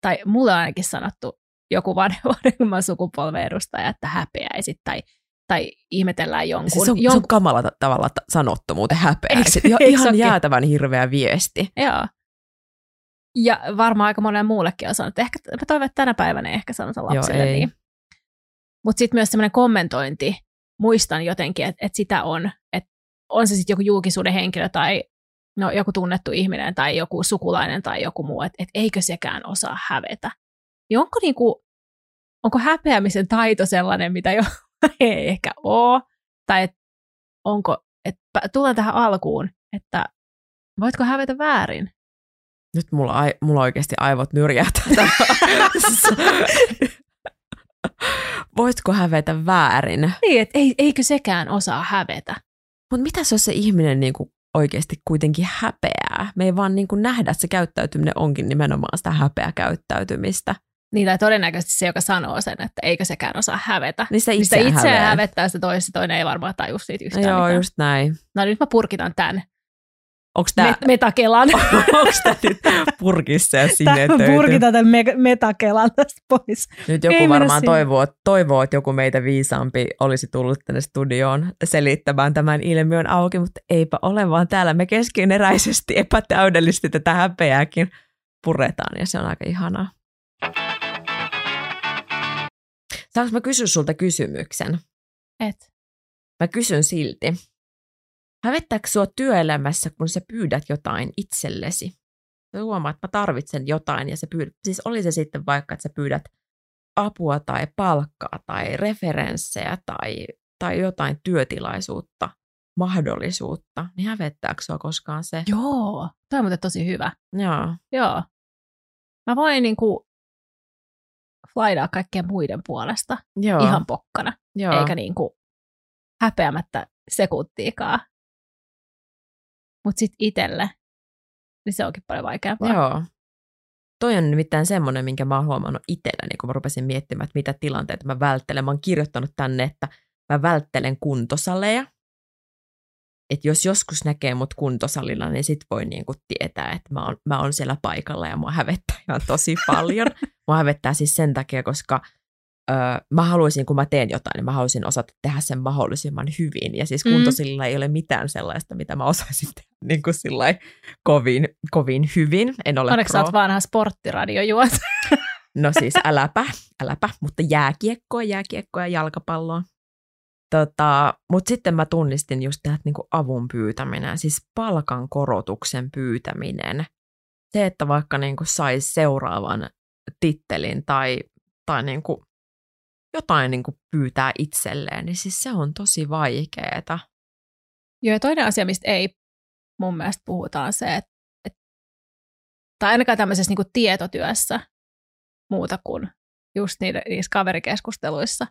tai mulle on ainakin sanottu joku vanhemman sukupolven edustaja, että häpeäisit tai, tai ihmetellään jonkun. Siis se, on, jonkun... se on kamala tavalla sanottu muuten häpeäisit. Eikö, ihan jäätävän hirveä viesti. Joo. Ja varmaan aika monen muullekin on sanottu. Ehkä, mä toivon, että tänä päivänä ei ehkä sanota lapselle Joo, niin. Mutta sitten myös semmoinen kommentointi, muistan jotenkin, että, että sitä on, että on se sitten joku julkisuuden henkilö tai no, joku tunnettu ihminen tai joku sukulainen tai joku muu, että et eikö sekään osaa hävetä. Niin onko, niinku, onko häpeämisen taito sellainen, mitä jo ei ehkä ole, tai et, onko, että tullaan tähän alkuun, että voitko hävetä väärin? Nyt mulla, ai, mulla oikeasti aivot nyrjähtää. Voitko hävetä väärin? Niin, että ei, eikö sekään osaa hävetä? Mutta mitä jos se ihminen niinku oikeasti kuitenkin häpeää. Me ei vaan niin kuin nähdä, että se käyttäytyminen onkin nimenomaan sitä häpeä käyttäytymistä. Niin, tai todennäköisesti se, joka sanoo sen, että eikö sekään osaa hävetä. Niin se itse, itse hävettää, sitä toisessa toinen ei varmaan tajua siitä yhtään Joo, mitään. just näin. No nyt mä purkitan tämän. Onko tämä... Met- metakelan. Onko tämä nyt purkissa ja sinne Purkitaan tämän me- metakelan tästä pois. Nyt joku Ei varmaan toivoo, toivoo, että joku meitä viisaampi olisi tullut tänne studioon selittämään tämän ilmiön auki, mutta eipä ole, vaan täällä me keskeneräisesti epätäydellisesti tätä häpeääkin puretaan ja se on aika ihanaa. Saanko mä kysyä sulta kysymyksen? Et. mä kysyn silti, hävettääkö sua työelämässä, kun sä pyydät jotain itsellesi? Sä huomaat, että mä tarvitsen jotain ja sä pyydät, siis oli se sitten vaikka, että sä pyydät apua tai palkkaa tai referenssejä tai, tai jotain työtilaisuutta, mahdollisuutta, niin hävettääkö sua koskaan se? Joo, tämä on muuten tosi hyvä. Joo. Joo. Mä voin niinku flaidaa kaikkien muiden puolesta Joo. ihan pokkana, Joo. eikä niinku häpeämättä sekuntiikaan. Mutta sitten itselle, niin se onkin paljon vaikeampaa. Joo. Toi on nimittäin semmoinen, minkä mä oon huomannut itselläni, kun mä rupesin miettimään, että mitä tilanteita mä välttelen. Mä oon kirjoittanut tänne, että mä välttelen kuntosaleja. Että jos joskus näkee mut kuntosalilla, niin sit voi niinku tietää, että mä oon, mä oon siellä paikalla ja mua hävettää ihan tosi paljon. mua hävettää siis sen takia, koska öö, mä haluaisin, kun mä teen jotain, niin mä haluaisin osata tehdä sen mahdollisimman hyvin. Ja siis Mm. kuntosalilla ei ole mitään sellaista, mitä mä osaisin tehdä niin kuin sillai kovin, kovin hyvin. En ole Onneksi sä pro. oot vanha sporttiradiojuot. No siis äläpä, äläpä, mutta jääkiekkoa, jääkiekkoa ja jalkapalloa. Tota, mutta sitten mä tunnistin just tähän niinku avun pyytäminen, siis palkan korotuksen pyytäminen. Se, että vaikka niinku saisi seuraavan tittelin tai, tai niinku jotain niinku pyytää itselleen, niin siis se on tosi vaikeeta. Joo, ja toinen asia, mistä ei mun mielestä puhutaan se, että, että tai ainakaan tämmöisessä niin tietotyössä muuta kuin just niitä, niissä kaverikeskusteluissa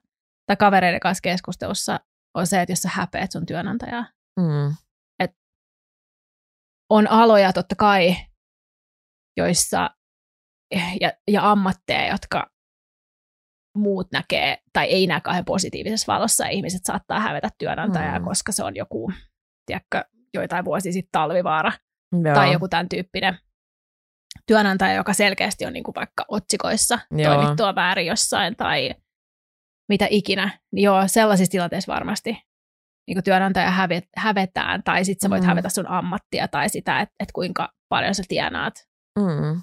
tai kavereiden kanssa keskustelussa on se, että jos sä häpeät sun työnantajaa. Mm. On aloja totta kai, joissa ja, ja ammatteja, jotka muut näkee tai ei näe kauhean positiivisessa valossa ja ihmiset saattaa hävetä työnantajaa, Mm. koska se on joku, tiedätkö, joitain vuosia sitten talvivaara Joo. tai joku tämän tyyppinen työnantaja, joka selkeästi on niin kuin vaikka otsikoissa Joo. toimittua väärin jossain tai mitä ikinä. Niin joo, sellaisissa tilanteissa varmasti niin kuin työnantaja hävet, hävetään tai sitten sä voit Mm. hävetä sun ammattia tai sitä, että, että kuinka paljon sä tienaat Mm.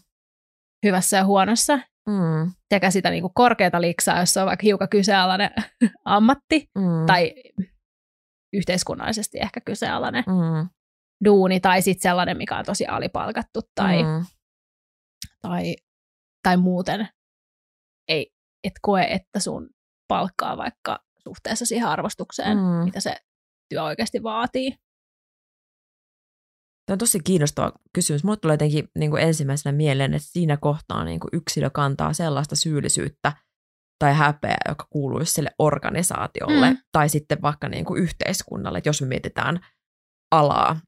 hyvässä ja huonossa. Mm. Sekä sitä niin kuin korkeata liksaa, jos se on vaikka hiukan kyseenalainen ammatti Mm. tai yhteiskunnallisesti ehkä kyseenalainen mm. duuni tai sitten sellainen, mikä on tosi alipalkattu tai mm. tai, tai muuten ei, et koe, että sun palkkaa vaikka suhteessa siihen arvostukseen, Mm. mm. mitä se työ oikeasti vaatii. Tämä on tosi kiinnostava kysymys. Mulle tulee jotenkin niin kuin ensimmäisenä mieleen, että siinä kohtaa niin kuin yksilö kantaa sellaista syyllisyyttä tai häpeää, joka kuuluisi sille organisaatiolle Mm. tai sitten vaikka niin kuin yhteiskunnalle. Että jos me mietitään alaa,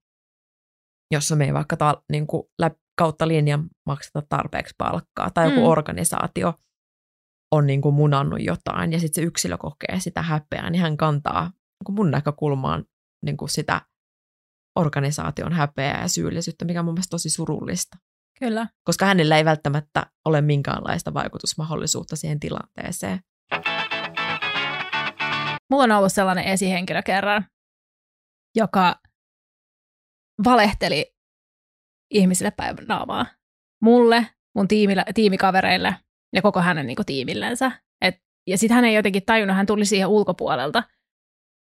jossa me ei vaikka ta, niin kuin läp, kautta linjan makseta tarpeeksi palkkaa tai joku Mm. organisaatio on niin kuin munannut jotain ja sitten se yksilö kokee sitä häpeää, niin hän kantaa niin kuin mun näkökulmaan niin kuin sitä organisaation häpeää ja syyllisyyttä, mikä on mun mielestä tosi surullista. Kyllä. Koska hänellä ei välttämättä ole minkäänlaista vaikutusmahdollisuutta siihen tilanteeseen. Mulla on ollut sellainen esihenkilö kerran, joka valehteli ihmisille päivän naamaa. Mulle, mun tiimille, tiimikavereille ja koko hänen niin kuin, tiimillensä. Et, ja sitten hän ei jotenkin tajunnut, hän tuli siihen ulkopuolelta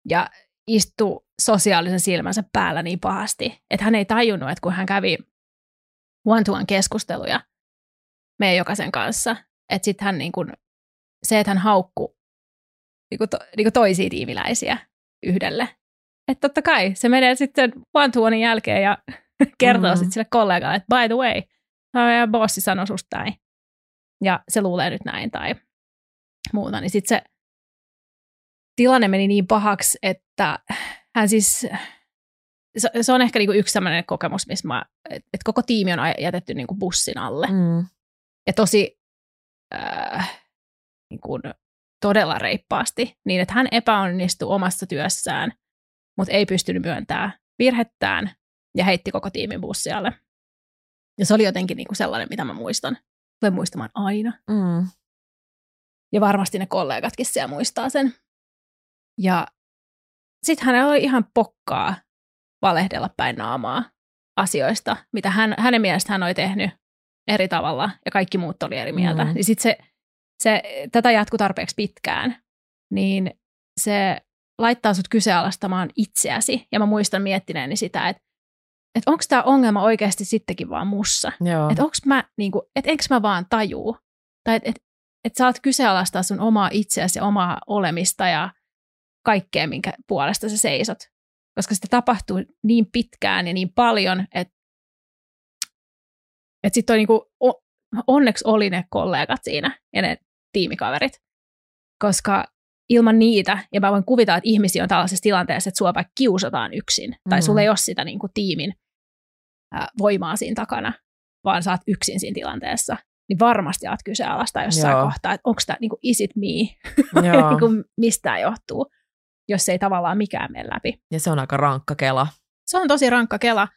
ja istui sosiaalisen silmänsä päällä niin pahasti, että hän ei tajunnut, että kun hän kävi one-to-one keskusteluja meidän jokaisen kanssa, että sitten hän niin kuin, se, että hän haukku niin kuin to, niin kuin toisia tiimiläisiä yhdelle. Että totta kai se menee sitten one-to-onein jälkeen ja kertoo Mm. mm. sitten sille kollegalle, että by the way, meidän bossi sanoi susta näin. Ja se luulee nyt näin tai muuta. Niin sitten se tilanne meni niin pahaksi, että hän siis, se, se on ehkä niinku yksi sellainen kokemus, missä mä, että et koko tiimi on jätetty niinku bussin alle. Mm. Ja tosi äh, niin kuin todella reippaasti, niin että hän epäonnistui omassa työssään, mutta ei pystynyt myöntämään virhettään ja heitti koko tiimin bussialle. Ja se oli jotenkin niin kuin sellainen, mitä mä muistan. Tulen muistamaan aina. Mm. Ja varmasti ne kollegatkin siellä muistaa sen. Ja sitten hänellä oli ihan pokkaa valehdella päin naamaa asioista, mitä hän, hänen mielestään hän oli tehnyt eri tavalla ja kaikki muut oli eri mieltä. Mm. Niin sitten se, se, tätä jatkui tarpeeksi pitkään, niin se laittaa sut kyseenalaistamaan itseäsi. Ja mä muistan miettineeni sitä, että että onko tämä ongelma oikeasti sittenkin vaan mussa. Että onko mä, niinku, että enkö mä vaan tajuu. Tai että et, et sä oot kyseenalaistaa sun omaa itseäsi ja omaa olemista ja kaikkea, minkä puolesta sä seisot. Koska sitä tapahtuu niin pitkään ja niin paljon, että et sitten niinku, onneksi oli ne kollegat siinä ja ne tiimikaverit. Koska ilman niitä, ja mä voin kuvitella, että ihmisiä on tällaisessa tilanteessa, että sua vaikka kiusataan yksin, tai mm. sulla ei ole sitä niin kuin, tiimin ää, voimaa siinä takana, vaan oot yksin siinä tilanteessa, niin varmasti alat kyseenalaistaa jossain Joo. kohtaa, että onko tämä niin kuin, is it me, niin kuin, mistä johtuu, jos ei tavallaan mikään mene läpi. Ja se on aika rankka kela. Se on tosi rankka kela,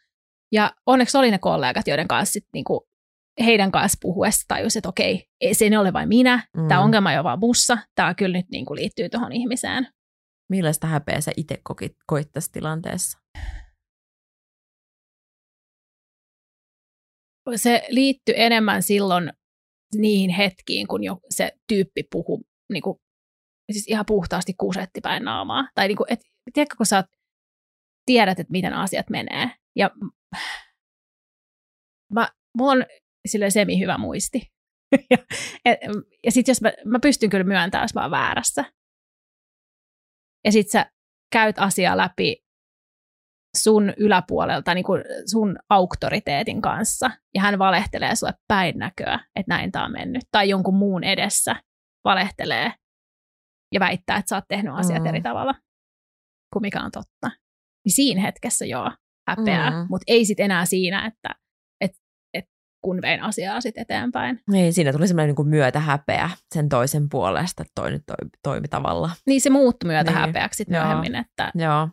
ja onneksi oli ne kollegat, joiden kanssa sit, niin kuin, heidän kanssa puhuessa tajus, että okei, ei se ne ole vain minä, mm. tämä ongelma ei ole vaan mussa, tämä kyllä nyt niin kuin liittyy tuohon ihmiseen. Millaista häpeä sä itse koit tässä tilanteessa? Se liittyy enemmän silloin niihin hetkiin, kun jo se tyyppi puhuu niin kuin, siis ihan puhtaasti kusetti päin naamaa. Tai niin kuin, et, tiedätkö, kun sä tiedät, että miten asiat menee. Ja mä, mulla on sille semi hyvä muisti. ja ja sitten jos mä, mä pystyn kyllä myöntämään, jos mä oon väärässä. Ja sitten sä käyt asiaa läpi sun yläpuolelta, niin kuin sun auktoriteetin kanssa, ja hän valehtelee sulle päin näköä, että näin tämä on mennyt, tai jonkun muun edessä valehtelee ja väittää, että sä oot tehnyt asiat mm. eri tavalla kuin mikä on totta. Niin siinä hetkessä joo, häpeää, mm. mutta ei sitten enää siinä, että kun vein asiaa sitten eteenpäin. Niin, siinä tuli semmoinen niin myötä häpeä sen toisen puolesta, että toi nyt toimi, toimi tavalla. Niin, se muuttui myötä niin. häpeäksi sitten myöhemmin. Että... Joo.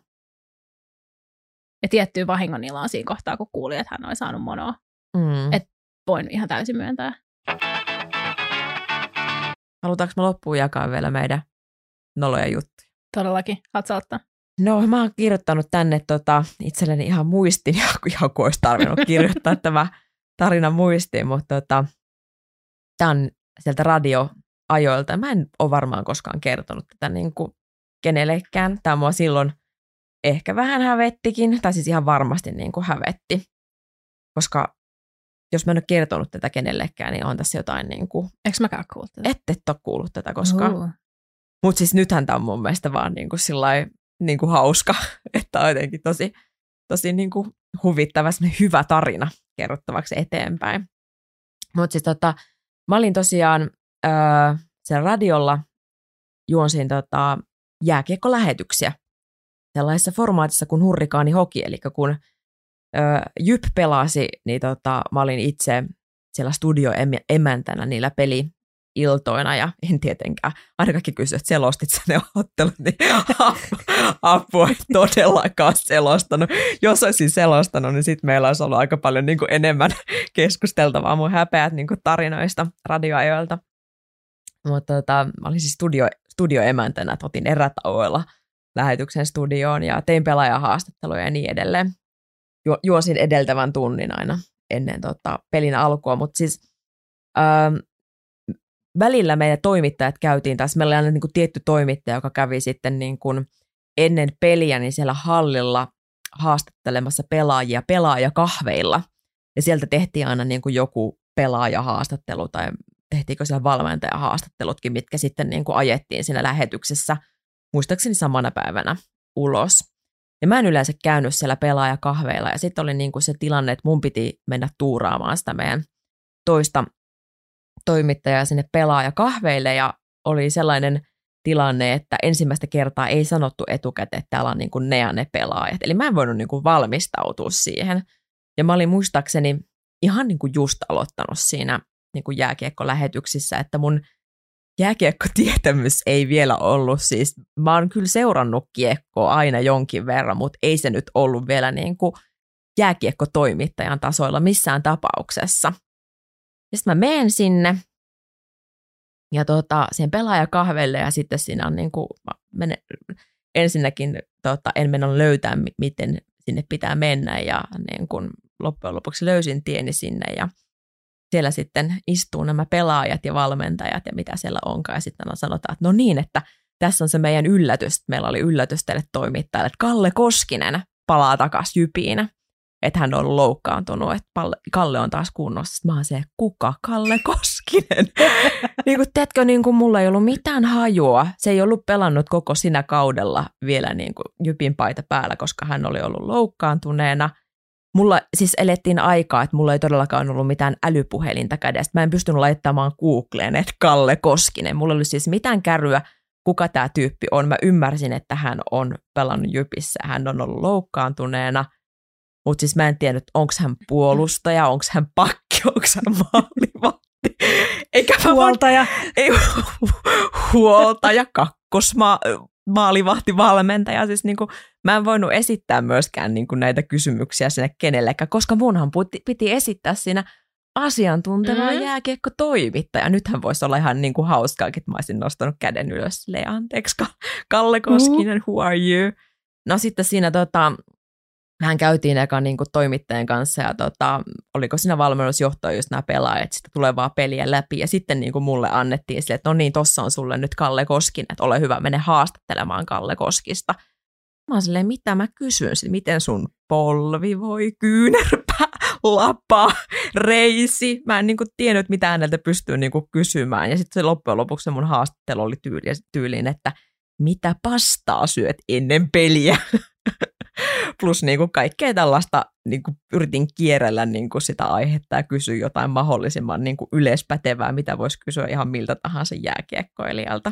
Ja tiettyä vahingon iloa siinä kohtaa, kun kuuli, että hän oli saanut monoa. Mm. Että voin ihan täysin myöntää. Halutaanko me loppuun jakaa vielä meidän noloja juttuja? Todellakin. Haluatko ottaa? No mä oon kirjoittanut tänne tota, itselleni ihan muistin, ihan kuin olisi tarvinnut kirjoittaa tämä tarina muistiin, mutta tota, tämä on sieltä radioajoilta. Mä en ole varmaan koskaan kertonut tätä niin kuin kenellekään. Tämä mua silloin ehkä vähän hävettikin, tai siis ihan varmasti niin kuin hävetti, koska jos mä en ole kertonut tätä kenellekään, niin on tässä jotain niin kuin... Eikö mäkään kuullut tätä? Ette et ole kuullut tätä koskaan. Uh. Mutta siis nythän tämä on mun mielestä vaan niin kuin sillai, niin kuin hauska, että on jotenkin tosi, tosi niin kuin huvittava, hyvä tarina kerrottavaksi eteenpäin. Mutta siis tota, mä olin tosiaan öö, siellä radiolla, juonsin tota, jääkiekkolähetyksiä sellaisessa formaatissa kuin hurrikaani hoki, eli kun öö, Jyp pelasi, niin tota, mä olin itse siellä studioemäntänä niillä peli, iltoina ja en tietenkään. Aina kaikki kysyy, että selostit sä ne ottelut, niin apua ei todellakaan selostanut. Jos olisin selostanut, niin sitten meillä olisi ollut aika paljon niin kuin enemmän keskusteltavaa mun häpeät niin kuin tarinoista radioajoilta. Mutta tota, mä olin siis studio, studioemäntänä, että otin erätauoilla lähetyksen studioon ja tein pelaajahaastatteluja ja niin edelleen. Ju, juosin edeltävän tunnin aina ennen tota, pelin alkua, mutta siis ähm, välillä meidän toimittajat käytiin, taas meillä oli niin kuin tietty toimittaja, joka kävi sitten niin kuin ennen peliä niin siellä hallilla haastattelemassa pelaajia pelaajakahveilla. Ja sieltä tehtiin aina niin kuin joku pelaajahaastattelu tai tehtiinkö siellä valmentajahaastattelutkin, mitkä sitten niin kuin ajettiin siinä lähetyksessä, muistaakseni samana päivänä ulos. Ja mä en yleensä käynyt siellä pelaajakahveilla ja sitten oli niin kuin se tilanne, että mun piti mennä tuuraamaan sitä meidän toista toimittaja sinne pelaaja kahveille ja oli sellainen tilanne, että ensimmäistä kertaa ei sanottu etukäteen, että täällä on niin kuin ne ja ne pelaajat. Eli mä en voinut niin kuin valmistautua siihen. Ja mä olin muistaakseni ihan niin kuin just aloittanut siinä niin kuin jääkiekkolähetyksissä, että mun jääkiekkotietämys ei vielä ollut siis, mä oon kyllä seurannut kiekkoa aina jonkin verran, mutta ei se nyt ollut vielä niin kuin jääkiekkotoimittajan tasoilla missään tapauksessa. Sitten mä menen sinne ja tota, siihen pelaajakahvelle ja sitten siinä on niin kuin, menen, ensinnäkin tota, en mennä löytää, miten sinne pitää mennä ja niin kuin loppujen lopuksi löysin tieni sinne ja siellä sitten istuu nämä pelaajat ja valmentajat ja mitä siellä onkaan ja sitten sanotaan, että no niin, että tässä on se meidän yllätys. Meillä oli yllätys teille toimittajalle, että Kalle Koskinen palaa takaisin jypiin. Että hän on loukkaantunut, että Kalle on taas kunnossa. Mä oon se, kuka Kalle Koskinen? niin kuin, teetkö, niin kuin mulla ei ollut mitään hajua. Se ei ollut pelannut koko sinä kaudella vielä niin kuin jypin paita päällä, koska hän oli ollut loukkaantuneena – mulla siis elettiin aikaa, että mulla ei todellakaan ollut mitään älypuhelinta kädestä. Mä en pystynyt laittamaan Googleen, että Kalle Koskinen. Mulla oli siis mitään kärryä, kuka tämä tyyppi on. Mä ymmärsin, että hän on pelannut Jypissä, hän on ollut loukkaantuneena. Mutta siis mä en tiedä, onko hän puolustaja, onko hän pakki, onko hän maalivahti. Eikä huoltaja. Ei, huoltaja, kakkosma, maalivahtivalmentaja. Siis niin kuin, mä en voinut esittää myöskään niin kuin näitä kysymyksiä sinne kenellekään, koska munhan piti esittää siinä asiantunteva mm. jääkiekko-toimittaja. Nythän voisi olla ihan niin kuin hauskaakin, että mä olisin nostanut käden ylös. Le, anteeksi, Kalle Koskinen, mm. who are you? No sitten siinä tota, hän käytiin eka niin kuin toimittajan kanssa ja tota, oliko siinä valmennusjohto just nämä pelaajat sitä tulevaa peliä läpi ja sitten niin kuin mulle annettiin sille, että no niin, tossa on sulle nyt Kalle Koskinen, että ole hyvä, mene haastattelemaan Kalle Koskista. Mä oon silleen, mitä mä kysyn, miten sun polvi voi kyynärpää, lapa, reisi. Mä en niin kuin tiennyt, mitä häneltä pystyy niin kuin kysymään. Ja sitten se loppujen lopuksi se mun haastattelu oli tyyli, tyyliin, että mitä pastaa syöt ennen peliä. Plus niin kuin kaikkea tällaista niin kuin yritin kierrellä niin kuin sitä aihetta ja kysyä jotain mahdollisimman niin kuin yleispätevää, mitä voisi kysyä ihan miltä tahansa jääkiekkoilijalta.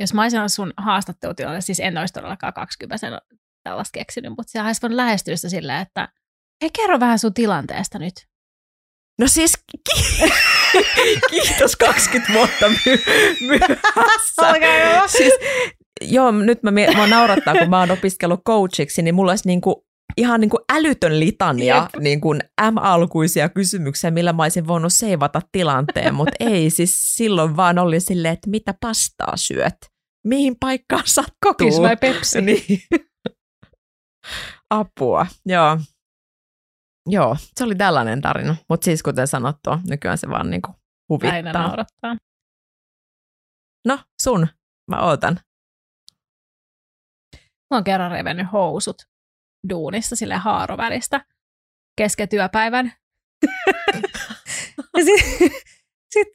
Jos mä olisin ollut sun haastattelutilanne, siis en olisi todellakaan 20 tällaista keksinyt, mutta se olisi voinut lähestyä sitä silleen, että hei kerro vähän sun tilanteesta nyt. No siis ki- kiitos 20 vuotta my- myöhässä. siis, joo, nyt mä, mä naurattaa, kun mä oon opiskellut coachiksi, niin mulla olisi niinku ihan niin kuin älytön litania niin kuin M-alkuisia kysymyksiä, millä mä olisin voinut seivata tilanteen, mutta ei, siis silloin vaan oli silleen, että mitä pastaa syöt? Mihin paikkaan sattuu? Kokis vai Pepsi? Niin. Apua, joo. Joo, se oli tällainen tarina, mutta siis kuten sanottua, nykyään se vaan niin kuin huvittaa. Aina naurattaa. No, sun. Mä ootan. Mä oon kerran revennyt housut duunissa sille haarovälistä kesken työpäivän. ja sitten sit,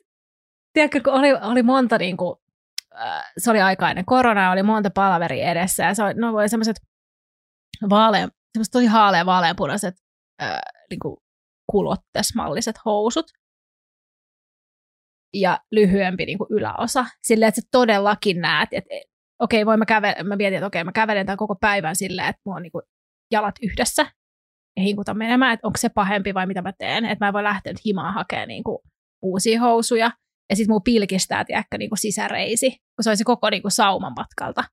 tiedätkö, kun oli, oli monta niin kuin, äh, se oli aika ennen koronaa, oli monta palaveria edessä ja se oli, no, oli semmoiset vaalean, semmoiset tosi haalean vaaleanpunaiset äh, niin kulottesmalliset housut ja lyhyempi niin kuin yläosa. Silleen, että sä todellakin näet, että okei, okay, mä kävellä, mä mietin, että okei, okay, mä kävelen tämän koko päivän silleen, että mulla on niin kuin jalat yhdessä ja hinkuta menemään, että onko se pahempi vai mitä mä teen. Että mä en voi lähteä nyt himaan hakemaan niin kuin uusia housuja. Ja sitten mun pilkistää, tiedäkö, niin kuin sisäreisi, kun se olisi koko niin kuin sauman matkalta.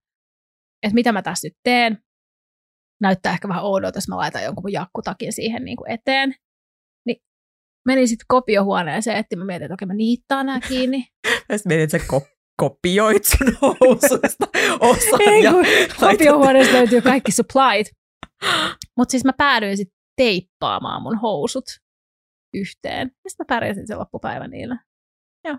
Että mitä mä tässä nyt teen. Näyttää ehkä vähän oudolta, jos mä laitan jonkun jakkutakin siihen niin kuin eteen. Niin menin sitten kopiohuoneeseen, että mä mietin, että okei, mä niittaan nämä kiinni. Sitten mietin, että se kopioit sun housuista osan. Ei, ja kopiohuoneesta löytyy kaikki supplyt. Mutta siis mä päädyin sitten teippaamaan mun housut yhteen. Ja sitten mä pärjäsin sen loppupäivän niillä. Joo.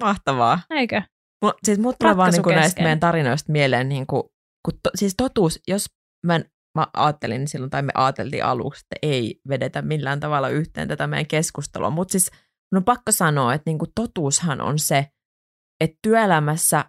Mahtavaa. Eikö? Mut, siis mut tulee vaan niin näistä meidän tarinoista mieleen, niin kuin, kun to, siis totuus, jos mä, mä ajattelin silloin, tai me ajateltiin aluksi, että ei vedetä millään tavalla yhteen tätä meidän keskustelua, mutta siis on pakko sanoa, että niin kuin totuushan on se, että työelämässä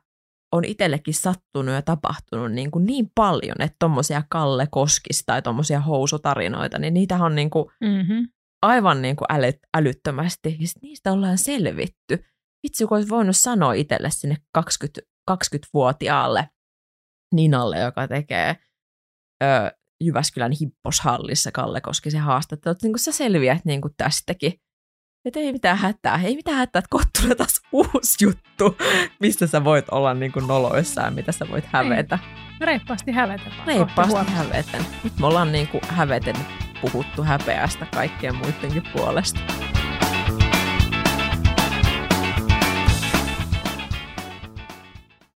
on itsellekin sattunut ja tapahtunut niin, kuin niin paljon, että tuommoisia Kalle Koskista tai tuommoisia housutarinoita, niin niitä on niin kuin mm-hmm. aivan niin kuin äly, älyttömästi. Ja niistä ollaan selvitty. Vitsi, kun olisi voinut sanoa itselle sinne 20, 20-vuotiaalle Ninalle, joka tekee ö, Jyväskylän hipposhallissa Kalle Koskisen haastattelu, että niin kuin sä selviät niin kuin tästäkin. Että ei mitään hätää, ei mitään hätää, että kohta tulee taas uusi juttu, mistä sä voit olla niin kuin noloissaan, mitä sä voit hävetä. Ei. Reippaasti hävetä. Reippaasti häveten. Nyt me ollaan niin kuin häveten puhuttu häpeästä kaikkien muidenkin puolesta.